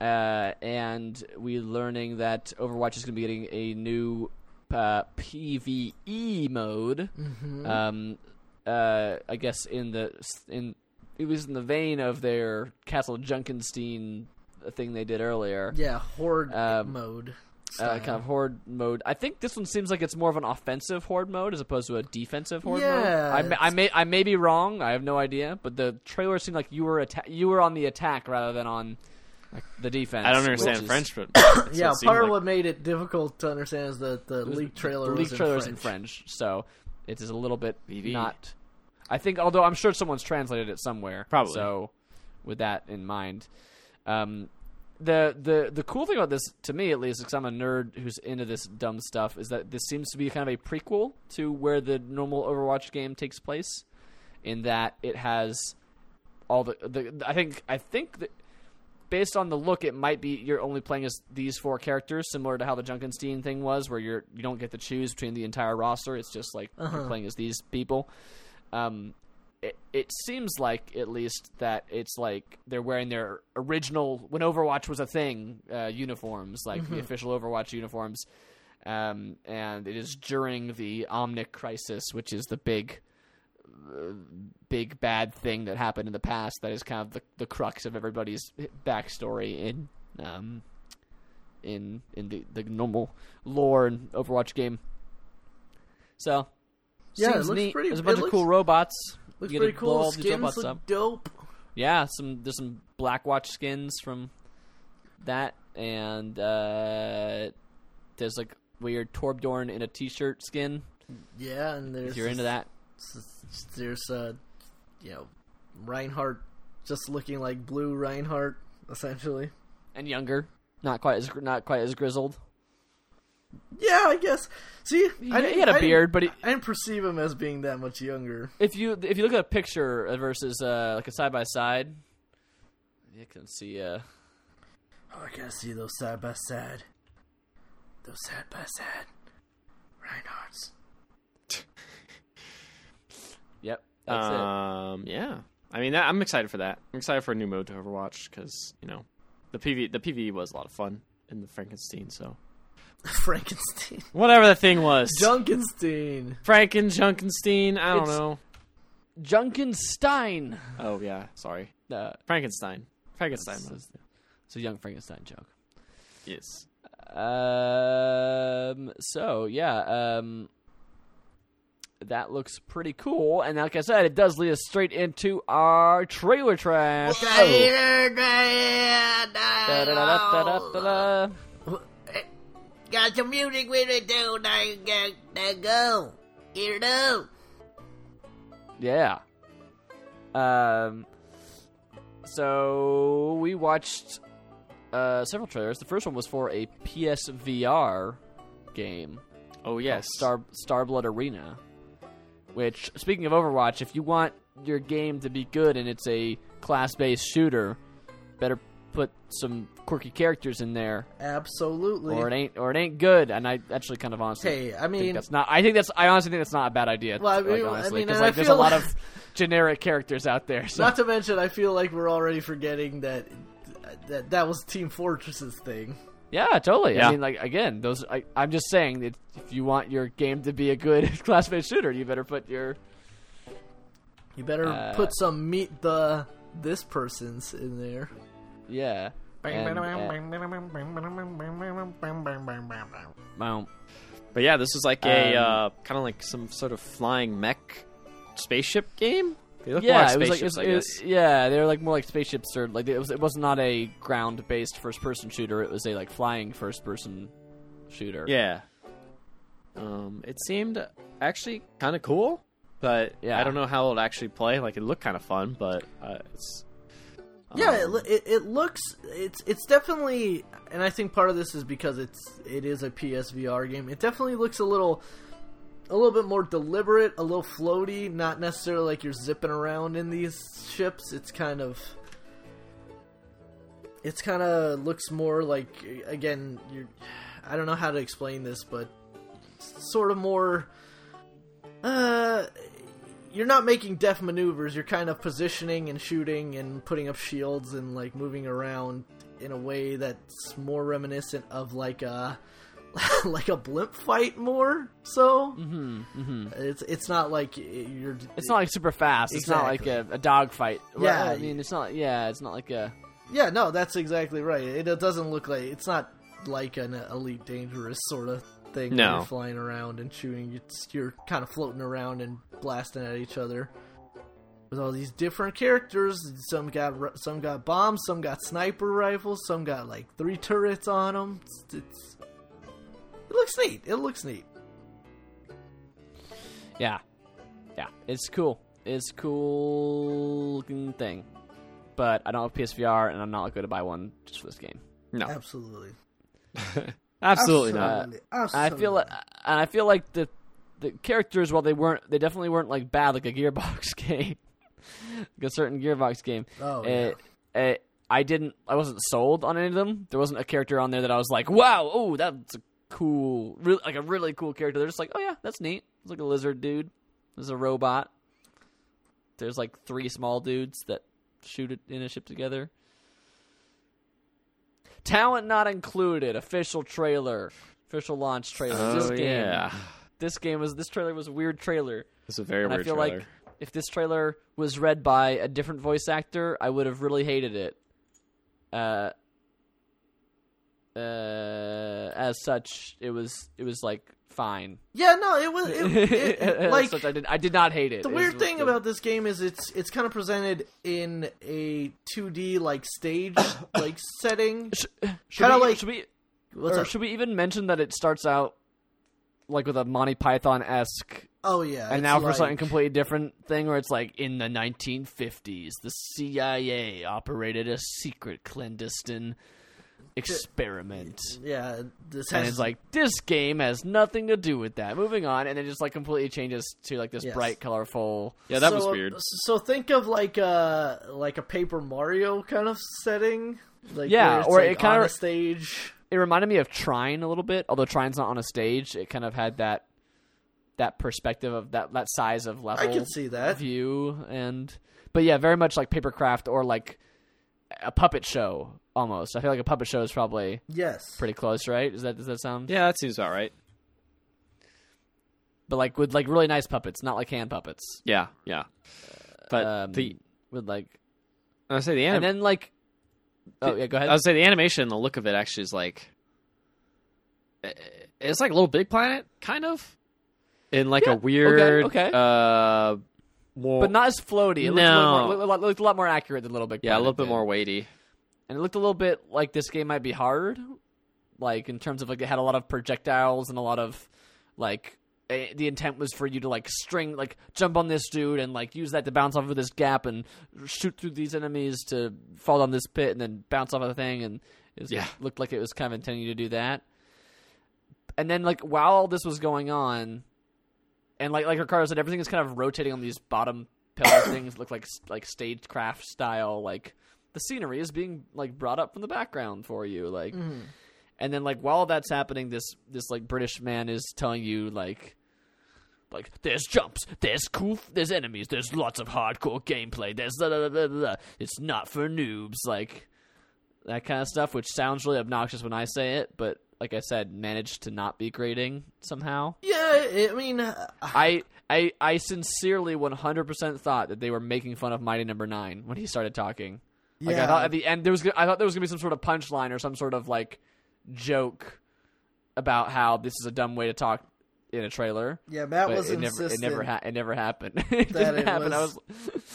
uh, and we learning that Overwatch is going to be getting a new uh, PVE mode. Um, uh, I guess in the in it was in the vein of their Castle Junkenstein thing they did earlier Yeah, horde Um, mode. uh, kind of horde mode. I think this one seems like it's more of an offensive horde mode as opposed to a defensive horde mode. I may, I may I may be wrong. I have no idea, but the trailer seemed like you were atta- you were on the attack rather than on like, the defense. I don't understand is- French, but yeah, it part of like. what made it difficult to understand is that the it was- leak trailer the was leak in trailer's French. in French, so it is a little bit BV. not. I think, although I'm sure someone's translated it somewhere, Probably. So, with that in mind, um, the the the cool thing about this, to me at least, because I'm a nerd who's into this dumb stuff, is that this seems to be kind of a prequel to where the normal Overwatch game takes place, in that it has all the the. I think I think that based on the look, it might be you're only playing as these four characters, similar to how the Junkenstein thing was, where you're you don't get to choose between the entire roster. It's just like you're playing as these people. Um, it it seems like at least that it's like they're wearing their original when Overwatch was a thing uh, uniforms, like the official Overwatch uniforms. Um, and it is during the Omnic crisis, which is the big big bad thing that happened in the past that is kind of the, the crux of everybody's backstory in um in in the, the normal lore and Overwatch game. So Yeah, it looks neat. pretty- There's a bunch of cool robots. Looks You pretty cool. Skins look up. dope. Yeah, some there's some Blackwatch skins from that, and uh, there's like weird Torbjorn in a t-shirt skin. Yeah, and there's If you're into that, There's uh, you know, Reinhardt just looking like blue Reinhardt essentially. and younger, not quite as not quite as grizzled. Yeah, I guess. See, He, I he didn't- had a I didn't- beard, but he, I didn't perceive him as being that much younger. if you if you look at a picture versus uh, like a side by side, you can see uh, gotta see those side by side. Those side by side. Reinhardts. Yep, that's it. um, yeah. I mean, that, I'm excited for that. I'm excited for a new mode to Overwatch because you know, the PV the PV was a lot of fun in the Frankenstein. So Frankenstein. whatever the thing was, Junkenstein. Franken Junkenstein. I don't It's- know. Junkenstein. Oh yeah, sorry, Uh, Frankenstein. Frankenstein it's, was it's a young Frankenstein joke. yes. Um. So yeah. Um. That looks pretty cool, and like I said, it does lead us straight into our trailer trash. Da-da-da-da-da-da-da. Got some music with it too. There, there, there go. Here it is. Yeah. Um. So we watched uh, several trailers. The first one was for a PSVR game. Oh yes. Star Starblood Arena. Which, speaking of Overwatch, if you want your game to be good and it's a class-based shooter, better put some quirky characters in there, Absolutely. or it ain't, or it ain't good. And I actually kind of honestly Hey, I think mean, that's not. I think that's. I honestly think that's not a bad idea. Well, I like, mean- I mean, because I like, there's a lot like- of generic characters out there. So. not to mention, I feel like we're already forgetting that that that was Team Fortress's thing. Yeah, totally. Yeah. I mean, like again, those. I, I'm just saying that if you want your game to be a good class-based shooter, you better put your. You better Uh, put some meet the this person's in there. Yeah. And, uh, But yeah, this is like a Um, uh, kind of like some sort of flying mech spaceship game. They look more yeah, like it was like it was, it was- yeah, they were like more like spaceships or like it was. It was not a ground-based first-person shooter. It was a like flying first-person shooter. Yeah. Um, it seemed actually kind of cool, but Yeah. I don't know how it'll actually play. Like it looked kind of fun, but uh, it's Yeah, it, um, it it looks it's it's definitely, and I think part of this is because it's it is a PSVR game. It definitely looks a little a little bit more deliberate, a little floaty, not necessarily like you're zipping around in these ships. It's kind of it's kind of looks more like again, you're I don't know how to explain this, but sort of more uh you're not making def maneuvers. You're kind of positioning and shooting and putting up shields and like moving around in a way that's more reminiscent of like a like a blimp fight more. So hmm hmm it's it's not like you're. It's not like super fast. It's not like a, a dog fight. Yeah. Well, I mean, it's not. Yeah, it's not like a. Yeah, no, that's exactly right. It, it doesn't look like it's not like an elite dangerous sort of thing. No. you're flying around and shooting. It's, you're kind of floating around and blasting at each other with all these different characters. Some got some got bombs, some got sniper rifles, some got like three turrets on them. It's, it's it looks neat. It looks neat. Yeah, yeah. It's cool. It's cool looking thing. But I don't have PSVR, and I'm not going to buy one just for this game. no, Absolutely. absolutely not. Absolutely. I feel like, and I feel like the the characters, while they weren't, they definitely weren't like bad, like a Gearbox game, like a certain Gearbox game. Oh, Uh, uh, I didn't, I wasn't sold on any of them. There wasn't a character on there that I was like, wow, oh, that's a cool, really, like a really cool character. They're just like, oh yeah, that's neat. It's like a lizard dude. There's a robot. There's like three small dudes that shoot it in a ship together. Talent not included. Official trailer. Official launch trailer. this Oh game. yeah, This game was. This trailer was a weird trailer. it's a very And I feel trailer. like if this trailer was read by a different voice actor, I would have really hated it. Uh, uh, as such, it was it was like fine. yeah, no, it was it, it, like such, I did I did not hate it. the weird thing about this game is it's it's kind of presented in a 2D like stage like setting. should kinda we, like- should we or up? should we even mention that it starts out like with a Monty Python esque Oh yeah, and now for like- something completely different thing where it's like in the 1950s the cia operated a secret clandestine experiment Yeah, this and it's like this game has nothing to do with that moving on and it just like completely changes to like this Yes. bright colorful yeah, that so, was weird. So think of like a like a Paper Mario kind of setting Like Yeah, where it's, or like, it kinda- a stage. It reminded me of Trine a little bit, although Trine's not on a stage. It kind of had that that perspective of that that size of level. I can see that. view and but yeah, very much like papercraft or like a puppet show almost. I feel like a puppet show is probably Yes. pretty close, right? Does that does that sound? Yeah, that seems about right. But like with like really nice puppets, not like hand puppets. Yeah, yeah. But um, the with like I would say the anim- and then like oh yeah, go ahead. I would say the animation and the look of it actually is like eh, it's like a little Big Planet kind of in like Yeah, a okay, weird okay. uh more but not as floaty. It a No. little more, looked, a lot- looked a lot more accurate than Little Big yeah, a little bit did. more weighty. and it looked a little bit like this game might be hard, like in terms of like it had a lot of projectiles and a lot of like the intent was for you to like string like jump on this dude and like use that to bounce off of this gap and shoot through these enemies to fall down this pit and then bounce off of the thing and it was, Yeah. looked like it was kind of intending to do that. And then like while all this was going on, and like like Ricardo said, everything is kind of rotating on these bottom pillar things. Look like like stagecraft style. Like the scenery is being like brought up from the background for you. Like, mm-hmm. and then like while that's happening, this this like British man is telling you like. Like there's jumps, there's cool, there's enemies, there's lots of hardcore gameplay. There's blah, blah, blah, blah, blah. it's not for noobs, like that kind of stuff, which sounds really obnoxious when I say it, but like I said, managed to not be grading somehow. Yeah, I mean, uh, I I I sincerely 100% thought that they were making fun of Mighty Number 9 when he started talking. Like I Yeah. thought at the end there was I thought there was going to be some sort of punchline or some sort of like joke about how this is a dumb way to talk in a trailer. yeah, Matt was it never it never ha- it never happened. it that didn't it happen. I was-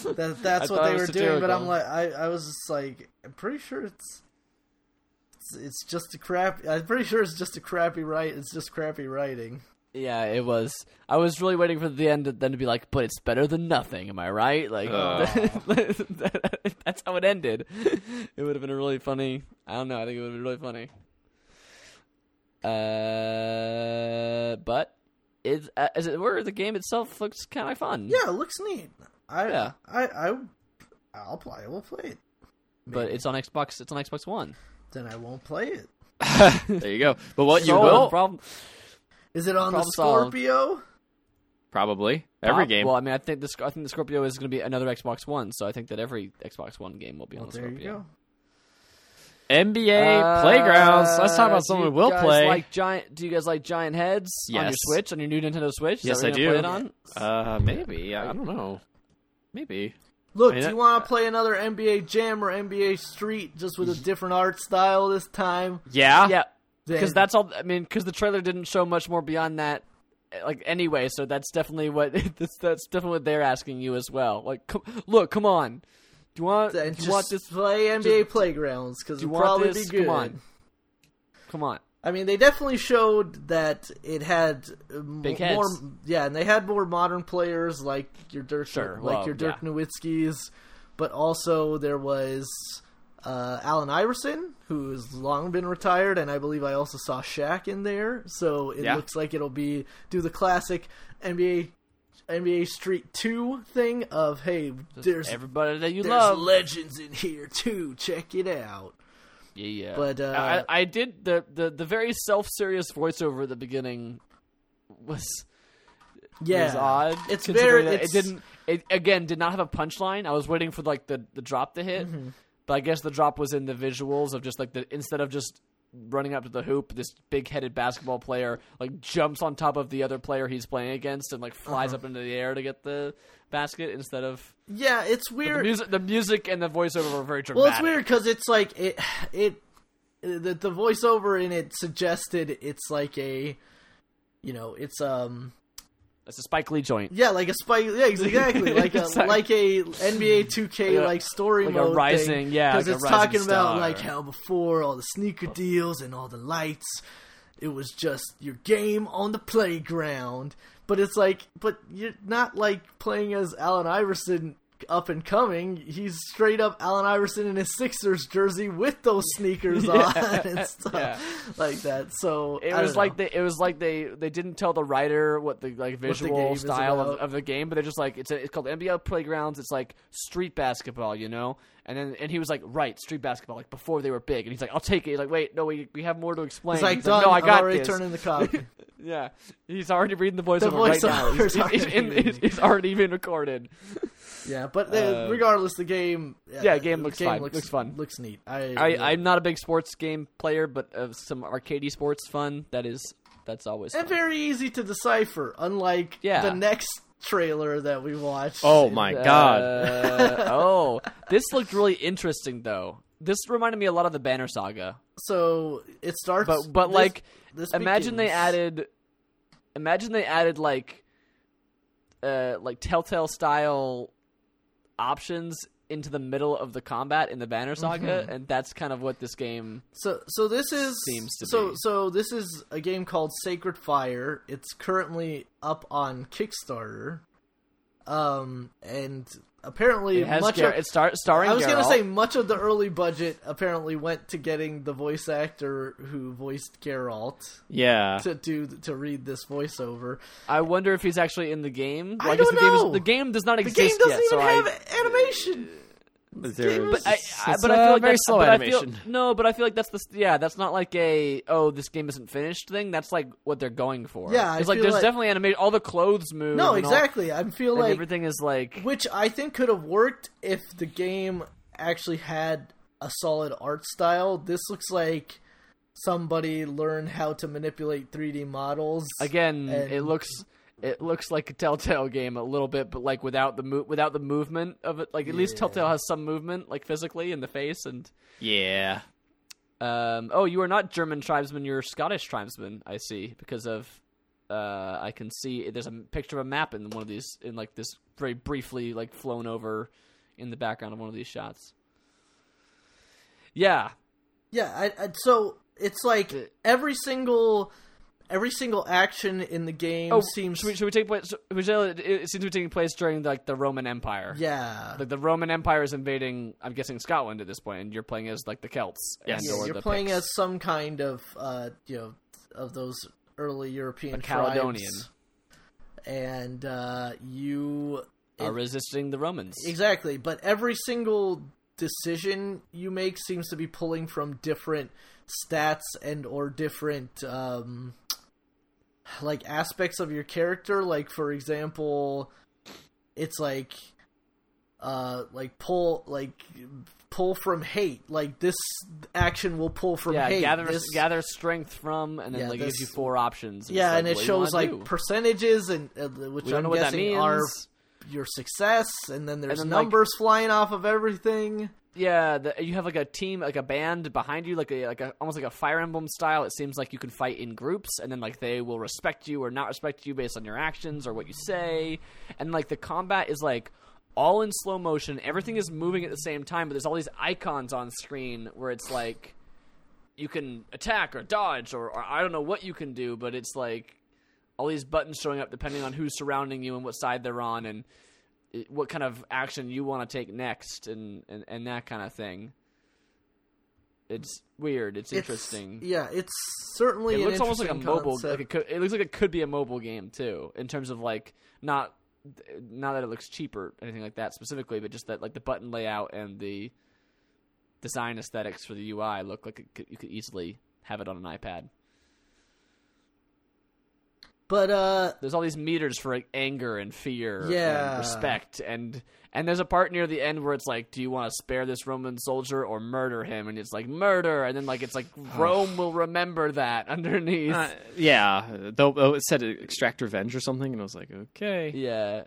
was that that's I what they were was doing. But I'm like, I, I was just like, I'm pretty sure it's, it's, it's just a crap. I'm pretty sure it's just a crappy write. It's just crappy writing. Yeah, it was. I was really waiting for the end to, then to be like, but it's better than nothing. Am I right? Like, Oh. that's how it ended. It would have been a really funny. I don't know. I think it would have been really funny. Uh, but is uh, as it were, the game itself looks kind of fun. Yeah, it looks neat. I, Yeah. I, I, I'll play. I will play it. but it's on Xbox. It's on Xbox One. Then I won't play it. There you go. But what you So, will problem Is it on the Problem solved. Scorpio? probably every prob- game. Well, I mean, I think the I think the Scorpio is going to be another Xbox One. So I think that every Xbox One game will be Well, on the there you Scorpio. go. NBA Uh, playgrounds. Let's talk about do someone we will play. Like giant? Do you guys like giant heads on your Yes. Switch on your new Nintendo Switch? Is Yes, that I what you're do. play it on? Uh, maybe. I don't know. Maybe. Look, I mean, do you want to play another NBA Jam or NBA Street just with a different art style this time? Yeah. Yeah, because that's all. I mean, because the trailer didn't show much more beyond that. Like anyway, so that's definitely what that's, that's definitely what they're asking you as well. Like, come, look, come on. Do you want? then do you just want this? play NBA Playgrounds because you it'll want probably this? be good. Come on. Come on. I mean, they definitely showed that it had m- Big more. Yeah, and they had more modern players like your Dirk, Sure, like well, your Dirk yeah. Nowitzki's, but also there was uh, Allen Iverson, who has long been retired, and I believe I also saw Shaq in there. So it Yeah. looks like it'll be do the classic NBA NBA Street Two thing of hey, there's Everybody that you there's love. legends in here too. Check it out. Yeah, yeah. But, uh, I, I did the, the the very self serious voiceover at the beginning was Yeah, was odd. It's very. It's, it didn't. It again did not have a punchline. I was waiting for like the the drop to hit, Mm-hmm. but I guess the drop was in the visuals of just like the instead of just running up to the hoop, this big headed basketball player like jumps on top of the other player he's playing against and like flies Uh-huh. up into the air to get the basket instead of Yeah, it's the weird. music. The music and the voiceover were very dramatic. Well, it's weird because it's like it it the the voiceover in it suggested it's like a you know it's um It's a Spike Lee joint. yeah like a spike yeah exactly like a Exactly. like a NBA 2K Like a- like story like a mode rising- yeah, because like a it's talking about like how before all the sneaker deals and all the lights it was just your game on the playground but it's like but you're not like playing as Allen Iverson up and coming. He's straight up Allen Iverson in his Sixers jersey with those sneakers Yeah. on and stuff Yeah. like that. So It was like they, it was like they they didn't tell the writer what the like visual is style of, of the game, but they're just like it's a, it's called NBA Playgrounds. It's like street basketball, you know. And then and he was like, right, street basketball, like before they were big. And he's like, I'll take it. He's like, wait, no, we we have more to explain. He's like, He's done. no, I I'm got already this. turning the copy. Yeah, he's already reading the voiceover The right now. He's, he's, already in- he's already been recorded. yeah, but uh, Uh, regardless, the game. yeah, game looks game fine. Looks, Looks fun. Looks neat. I, I, yeah. I'm not a big sports game player, but of some arcadey sports fun, that is that's always and fun. very easy to decipher. Unlike Yeah. the next trailer that we watched. Oh my god. Uh, oh, this looked really interesting though. This reminded me a lot of the Banner Saga, So it starts. but but this- like this imagine they added, imagine they added like, uh, like Telltale style options into the middle of the combat in the Banner Saga, and that's kind of what this game. So so this is Seems to so be. so this is a game called Sacred Fire. It's currently up on Kickstarter. Um and apparently It much Gar- of, it's star- starring. I was gonna say much of the early budget apparently went to getting the voice actor who voiced Geralt Yeah. to do to read this voiceover. I wonder if he's actually in the game. I I guess don't the game, know. is, the game does not The exist game doesn't yet, even so I- have animation. There- But I, I, but I feel like very slow I feel- no, but I feel like that's the yeah. That's not like a oh this game isn't finished thing. That's like what they're going for. Yeah, it's like there's like- definitely animation. All the clothes move. No, and all- exactly. I feel like everything is like Which I think could have worked if the game actually had a solid art style. This looks like somebody learned how to manipulate 3D models. again. It looks it looks like a Telltale game a little bit, but like without the mo- without the movement of it. Like at least Telltale has some movement, like physically in the face and. Yeah. Um, oh, you are not German tribesman. You're Scottish tribesman. I see because of. Uh, I can see there's a picture of a map in one of these in like this very briefly like flown over in the background of one of these shots. Yeah, Yeah, I, I, so it's like every single every single action in the game Oh, seems should we, should we take place? It, it seems to be taking place during like the Roman Empire. yeah. Like the Roman Empire is invading. I'm guessing Scotland at this point, and you're playing as like the Celts. Yes. Yeah, you're the playing Picts. as some kind of uh, you know of those early European A Caledonian. tribes. and uh, you are resisting the Romans. Exactly, but every single decision you make seems to be pulling from different stats and or different um like aspects of your character like for example it's like uh like pull like pull from hate like this action will pull from yeah, hate gather This- gather strength from, and then Yeah, like gives you four options. yeah it's and like, it what do you shows like do? percentages and uh, which i'm know what that guessing means. are your success and then there's then, like- numbers flying off of everything Yeah, the, you have like a team, like a band behind you, like a like a almost like a Fire Emblem style. It seems like you can fight in groups, and then like they will respect you or not respect you based on your actions or what you say, and like the combat is like all in slow motion. Everything is moving at the same time, but there's all these icons on screen where it's like you can attack or dodge or, or I don't know what you can do, but it's like all these buttons showing up depending on who's surrounding you and what side they're on and what kind of action you want to take next and, and, and that kind of thing. It's weird. It's It's- interesting. yeah, it's certainly it looks almost like a mobile. Like it, could, it looks like it could be a mobile game too, in terms of like not not that it looks cheap or anything like that specifically, but just that like the button layout and the design aesthetics for the UI look like it could, you could easily have it on an iPad. But uh, there's all these meters for like, anger and fear Yeah. and respect and and there's a part near the end where it's like do you want to spare this roman soldier or murder him and it's like murder and then like it's like rome will remember that underneath Uh, yeah. Though oh, it said extract revenge or something, and I was like, okay, yeah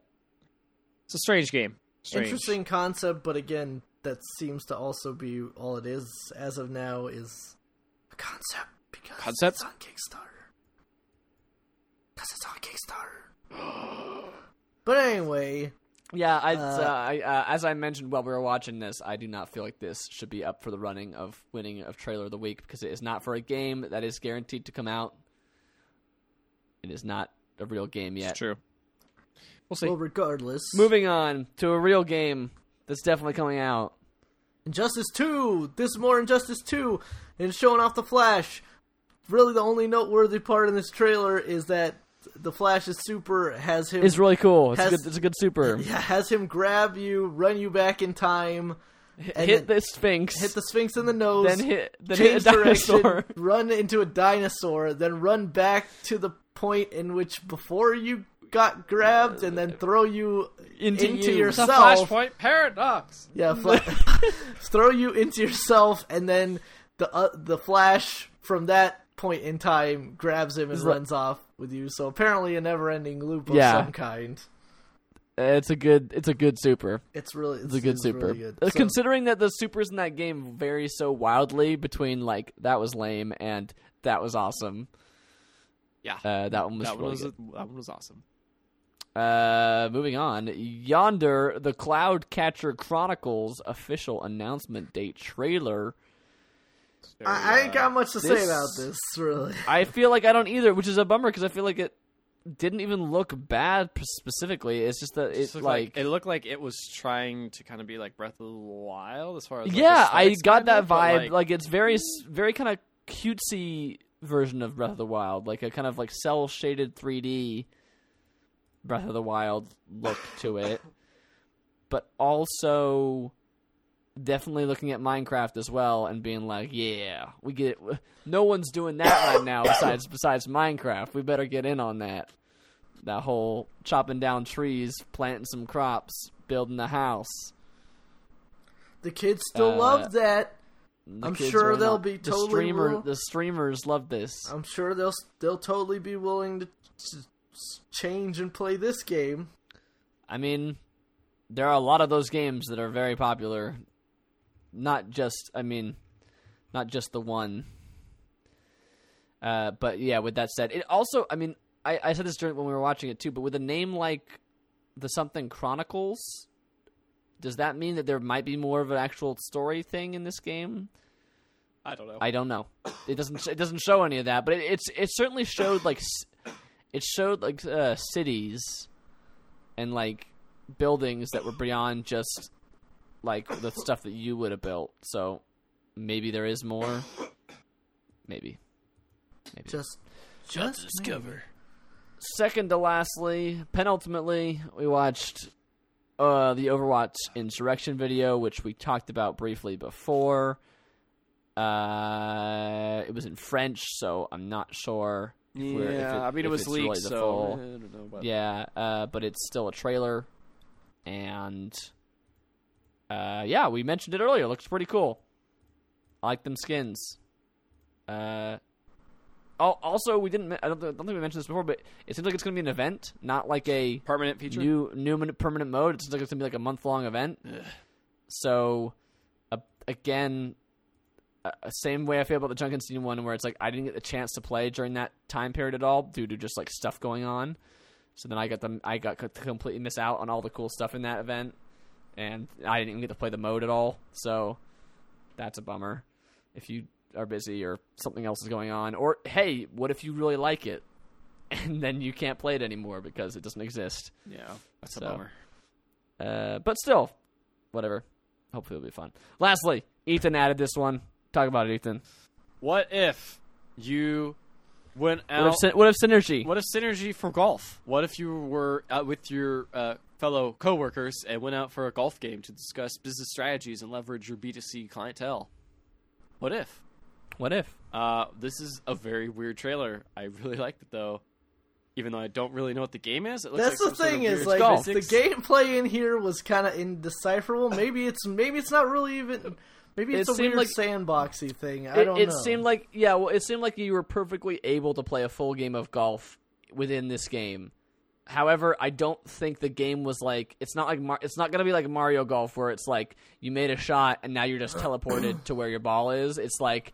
it's a strange game. Strange. interesting concept. But again, that seems to also be all it is as of now is a concept because Concept? it's on Kickstarter. Because it's on Kickstarter. but anyway, yeah I, Uh, uh, I uh, as i mentioned while we were watching this i do not feel like this should be up for the running of winning of trailer of the week because it is not for a game that is guaranteed to come out it is not a real game yet It's true. We'll see. Well, regardless, Moving on to a real game that's definitely coming out. Injustice 2! This is more Injustice 2! And showing off the Flash. Really, the only noteworthy part in this trailer is that the Flash's super has him. It's really cool. It's, Has- a good, it's a good super. yeah, has him grab you, run you back in time, and hit then the Sphinx. hit the Sphinx in the nose, then hit then hit change a direction, dinosaur. run into a dinosaur, then run back to the point in which before you got grabbed, and then throw you Into into, you. yourself. Flashpoint paradox. Yeah, fla- throw you into yourself, and then the uh, the Flash from that point in time grabs him and Is that- runs off with you. So apparently, a never-ending loop of Yeah. some kind. It's a good. It's a good super. It's really It's a good it's super. Really good. Uh, So- Considering that the supers in that game vary so wildly between like that was lame and that was awesome. Yeah. Uh, that one was that really one was good. that one was awesome. Uh, moving on. Yonder, the Cloud Catcher Chronicles official announcement date trailer. I, I ain't got much to say about this. Really, I feel like I don't either, which is a bummer because I feel like it didn't even look bad specifically. It's just that It it's looked like, like, it looked like it was trying to kind of be like Breath of the Wild as far as like, yeah, I got that of, vibe. Like, Like, it's very, very kind of cutesy version of Breath of the Wild, like a kind of like cell shaded 3D Breath of the Wild look to it, but also definitely looking at Minecraft as well and being like, yeah, we get no one's doing that right now besides besides Minecraft. We better get in on that. That whole chopping down trees, planting some crops, building a house. the kids still Uh, love that. I'm sure they'll not- be the totally streamer. will- The streamers love this. I'm sure they'll they'll totally be willing to change and play this game. I mean, there are a lot of those games that are very popular. Not just, I mean, not just the one. Uh, but yeah, with that said, it also, I mean, I, I said this during when we were watching it too. But with a name like the something Chronicles, does that mean that there might be more of an actual story thing in this game? I don't know. I don't know. It doesn't. It doesn't show any of that, but it, it's it certainly showed like it showed like uh, cities and like buildings that were beyond just like the stuff that you would have built. So maybe there is more. Maybe. Maybe. Just just discover. Second to lastly, penultimately, we watched uh, the Overwatch Insurrection video, which we talked about briefly before. Uh, it was in French, so I'm not sure. If we're, yeah, I mean it was leaked, really so full- I don't know. But yeah, uh, but it's still a trailer, and uh, yeah, we mentioned it earlier. Looks pretty cool. I like them skins. Uh, also, we didn't. I don't, I don't think we mentioned this before, but it seems like it's going to be an event, not like a permanent feature. new new permanent mode. It seems like it's going to be like a month long event. So, uh, again, uh, same way I feel about the Junkenstein one, where it's like I didn't get the chance to play during that time period at all due to just like stuff going on. So then I got them. I got to completely miss out on all the cool stuff in that event, and I didn't even get to play the mode at all. So that's a bummer. If you are busy or something else is going on, or hey, what if you really like it, and then you can't play it anymore because it doesn't exist? yeah, that's So. a bummer. Uh, but still, whatever. Hopefully, it'll be fun. Lastly, Ethan added this one. Talk about it, Ethan. What if you went What out? if, what if synergy? What if synergy for golf? What if you were out with your uh, fellow coworkers and went out for a golf game to discuss business strategies and leverage your B2C clientele? What if? What if? Uh, this is a very weird trailer. I really liked it though, even though I don't really know what the game is. It looks That's like the some sort thing of is like golf. the gameplay in here was kind of indecipherable. Maybe it's maybe it's not really even. Maybe it's It a seemed weird like- sandboxy thing. I It, don't it know. seemed like yeah. Well, it seemed like you were perfectly able to play a full game of golf within this game. However, I don't think the game was like it's not like Mar- it's not gonna be like Mario Golf where it's like you made a shot and now you're just teleported to where your ball is. It's like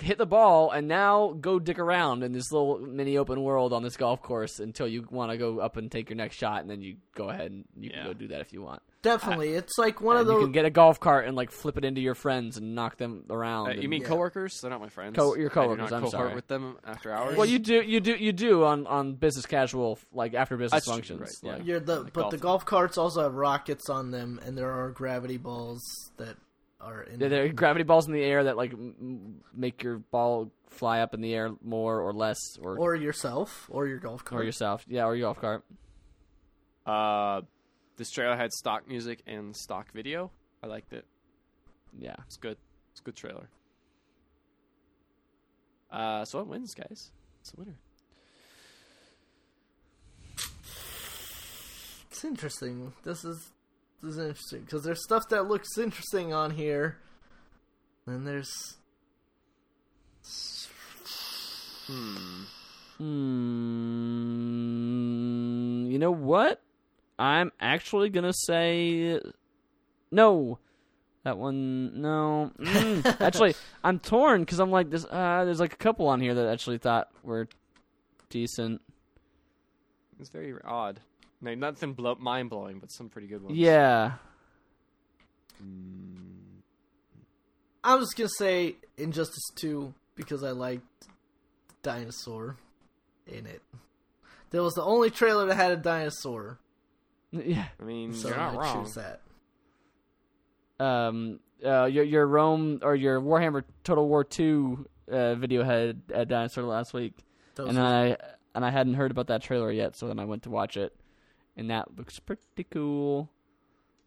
hit the ball and now go dick around in this little mini open world on this golf course until you want to go up and take your next shot, and then you go ahead and you Yeah. can go do that if you want. Definitely, it's like one of And you can get a golf cart and like flip it into your friends and knock them around. Uh, and- you mean Yeah. coworkers? They're not my friends. Co- your I do coworkers, not I'm sorry. with them after hours. Well, you do, you do, you do on on business casual, like after business That's true, functions. right, yeah. like- You're the Like but golf. the golf carts also have rockets on them, and there are gravity balls that are in. There- there are gravity balls in the air that like m- m- make your ball fly up in the air more or less, or or yourself, or your golf cart. or yourself, yeah, or your golf cart. Uh, this trailer had stock music and stock video. I liked it. Yeah, It's good. It's a good trailer. Uh, so what wins, guys? It's a winner. It's interesting. This is this is interesting because there's stuff that looks interesting on here, and there's Hmm. Hmm. You know what? I'm actually gonna say no. That one, no. Mm. actually, I'm torn because I'm like this. Uh, there's like a couple on here that I actually thought were decent. It's very odd. No, nothing blow- mind blowing, but some pretty good ones. Yeah. Mm. I was gonna say Injustice Two because I liked dinosaur in it. That was the only trailer that had a dinosaur, Yeah. I mean, so you're not I wrong. choose that. Um. Uh. Your your Rome or your Warhammer Total War Two uh, video had a dinosaur last week. Those and are- I and I hadn't heard about that trailer yet, so then I went to watch it, and that looks pretty cool.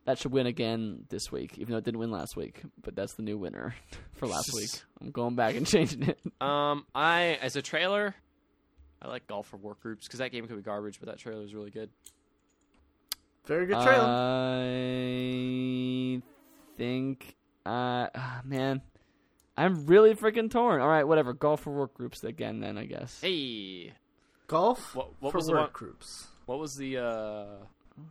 That should win again this week, even though it didn't win last week. But that's the new winner for last week. I'm going back and changing it. Um, I as a trailer, I like Golf for Work Groups because that game could be garbage, but that trailer is really good. very good trailer. I think, uh, man, I'm really freaking torn. All right, whatever. Golf for work groups again, then I guess. Hey, Golf what- what for was the work one- groups. What was the uh?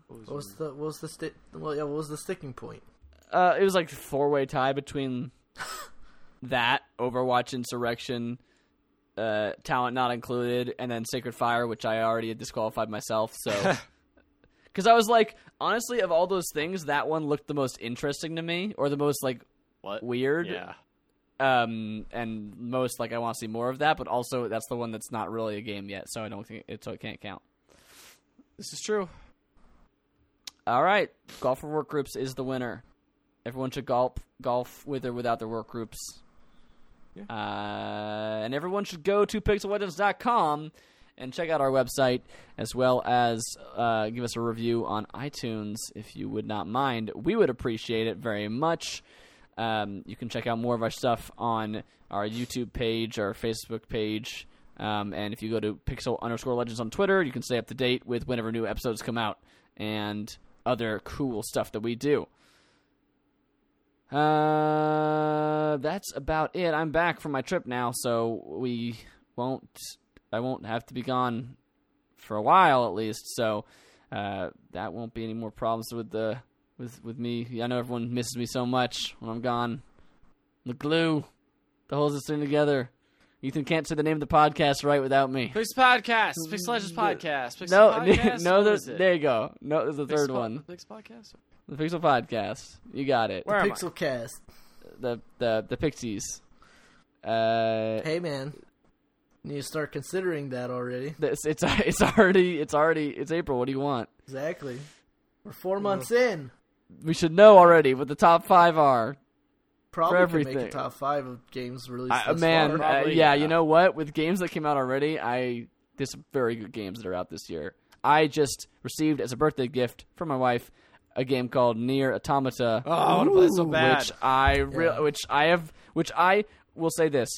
What was, What was the what was the sti- well yeah what was the sticking point? Uh, it was like four way tie between that Overwatch Insurrection, uh, talent not included, and then Sacred Fire, which I already had disqualified myself. So, because I was like, honestly, of all those things, that one looked the most interesting to me, or the most like what? weird. Yeah. Um, and most like I want to see more of that, but also that's the one that's not really a game yet, so I don't think it so it can't count. This is true. All right, golf for work groups is the winner. Everyone should golf golf with or without their work groups. Yeah. Uh, and everyone should go to pixellegends.com and check out our website as well as uh, give us a review on iTunes if you would not mind. We would appreciate it very much. Um, you can check out more of our stuff on our YouTube page, our Facebook page, um, and if you go to pixel underscore legends on Twitter, you can stay up to date with whenever new episodes come out and other cool stuff that we do. Uh, that's about it. I'm back from my trip now, so we won't. I won't have to be gone for a while at least. So uh, that won't be any more problems with the with with me. I know everyone misses me so much when I'm gone. The glue that holds this thing together. Ethan can't say the name of the podcast right without me. Pixel Podcast, Pixel Legends Podcast. Pixel No, Podcast? no, What there's, there you go. No, there's the third Pixel- one. Pixel Podcast. The Pixel Podcast. You got it. Where am I? Pixel Cast. The the the Pixies. Uh, Hey man, you need to start considering that already. it's it's it's already it's already it's April. What do you want? Exactly. We're four months in. We should know already what the top five are. Probably could make everything. a top five of games released. I, thus man, far. uh, yeah, yeah. you know what? With games that came out already, I there's some very good games that are out this year. I just received as a birthday gift from my wife a game called NieR: Automata. Oh, I want to play so bad. which I re- Yeah. which I have which I will say this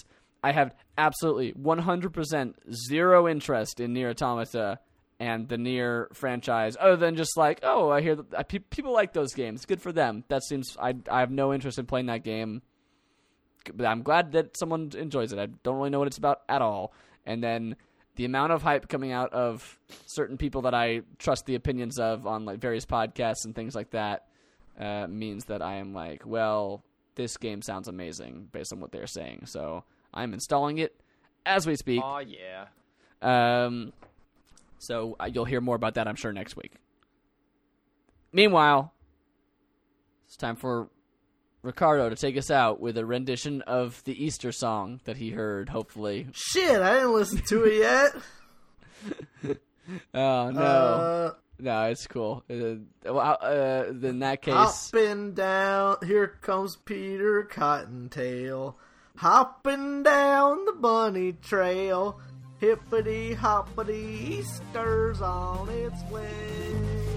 I have absolutely 100% zero interest in NieR: Automata and the NieR franchise other than just like oh I hear that, pe- people like those games good for them that seems I I have no interest in playing that game but I'm glad that someone enjoys it I don't really know what it's about at all and then the amount of hype coming out of certain people that I trust the opinions of on like various podcasts and things like that uh, means that I am like, well, this game sounds amazing based on what they're saying. So I'm installing it as we speak. Oh yeah. Um, so uh, you'll hear more about that, I'm sure, next week. Meanwhile, it's time for Ricardo to take us out with a rendition of the Easter song that he heard, hopefully. Shit, I didn't listen to it yet. Oh, no. Uh, no, it's cool. Uh, well, uh, in that case, hopping down, here comes Peter Cottontail. Hopping down the bunny trail. Hippity hoppity, Easter's on its way.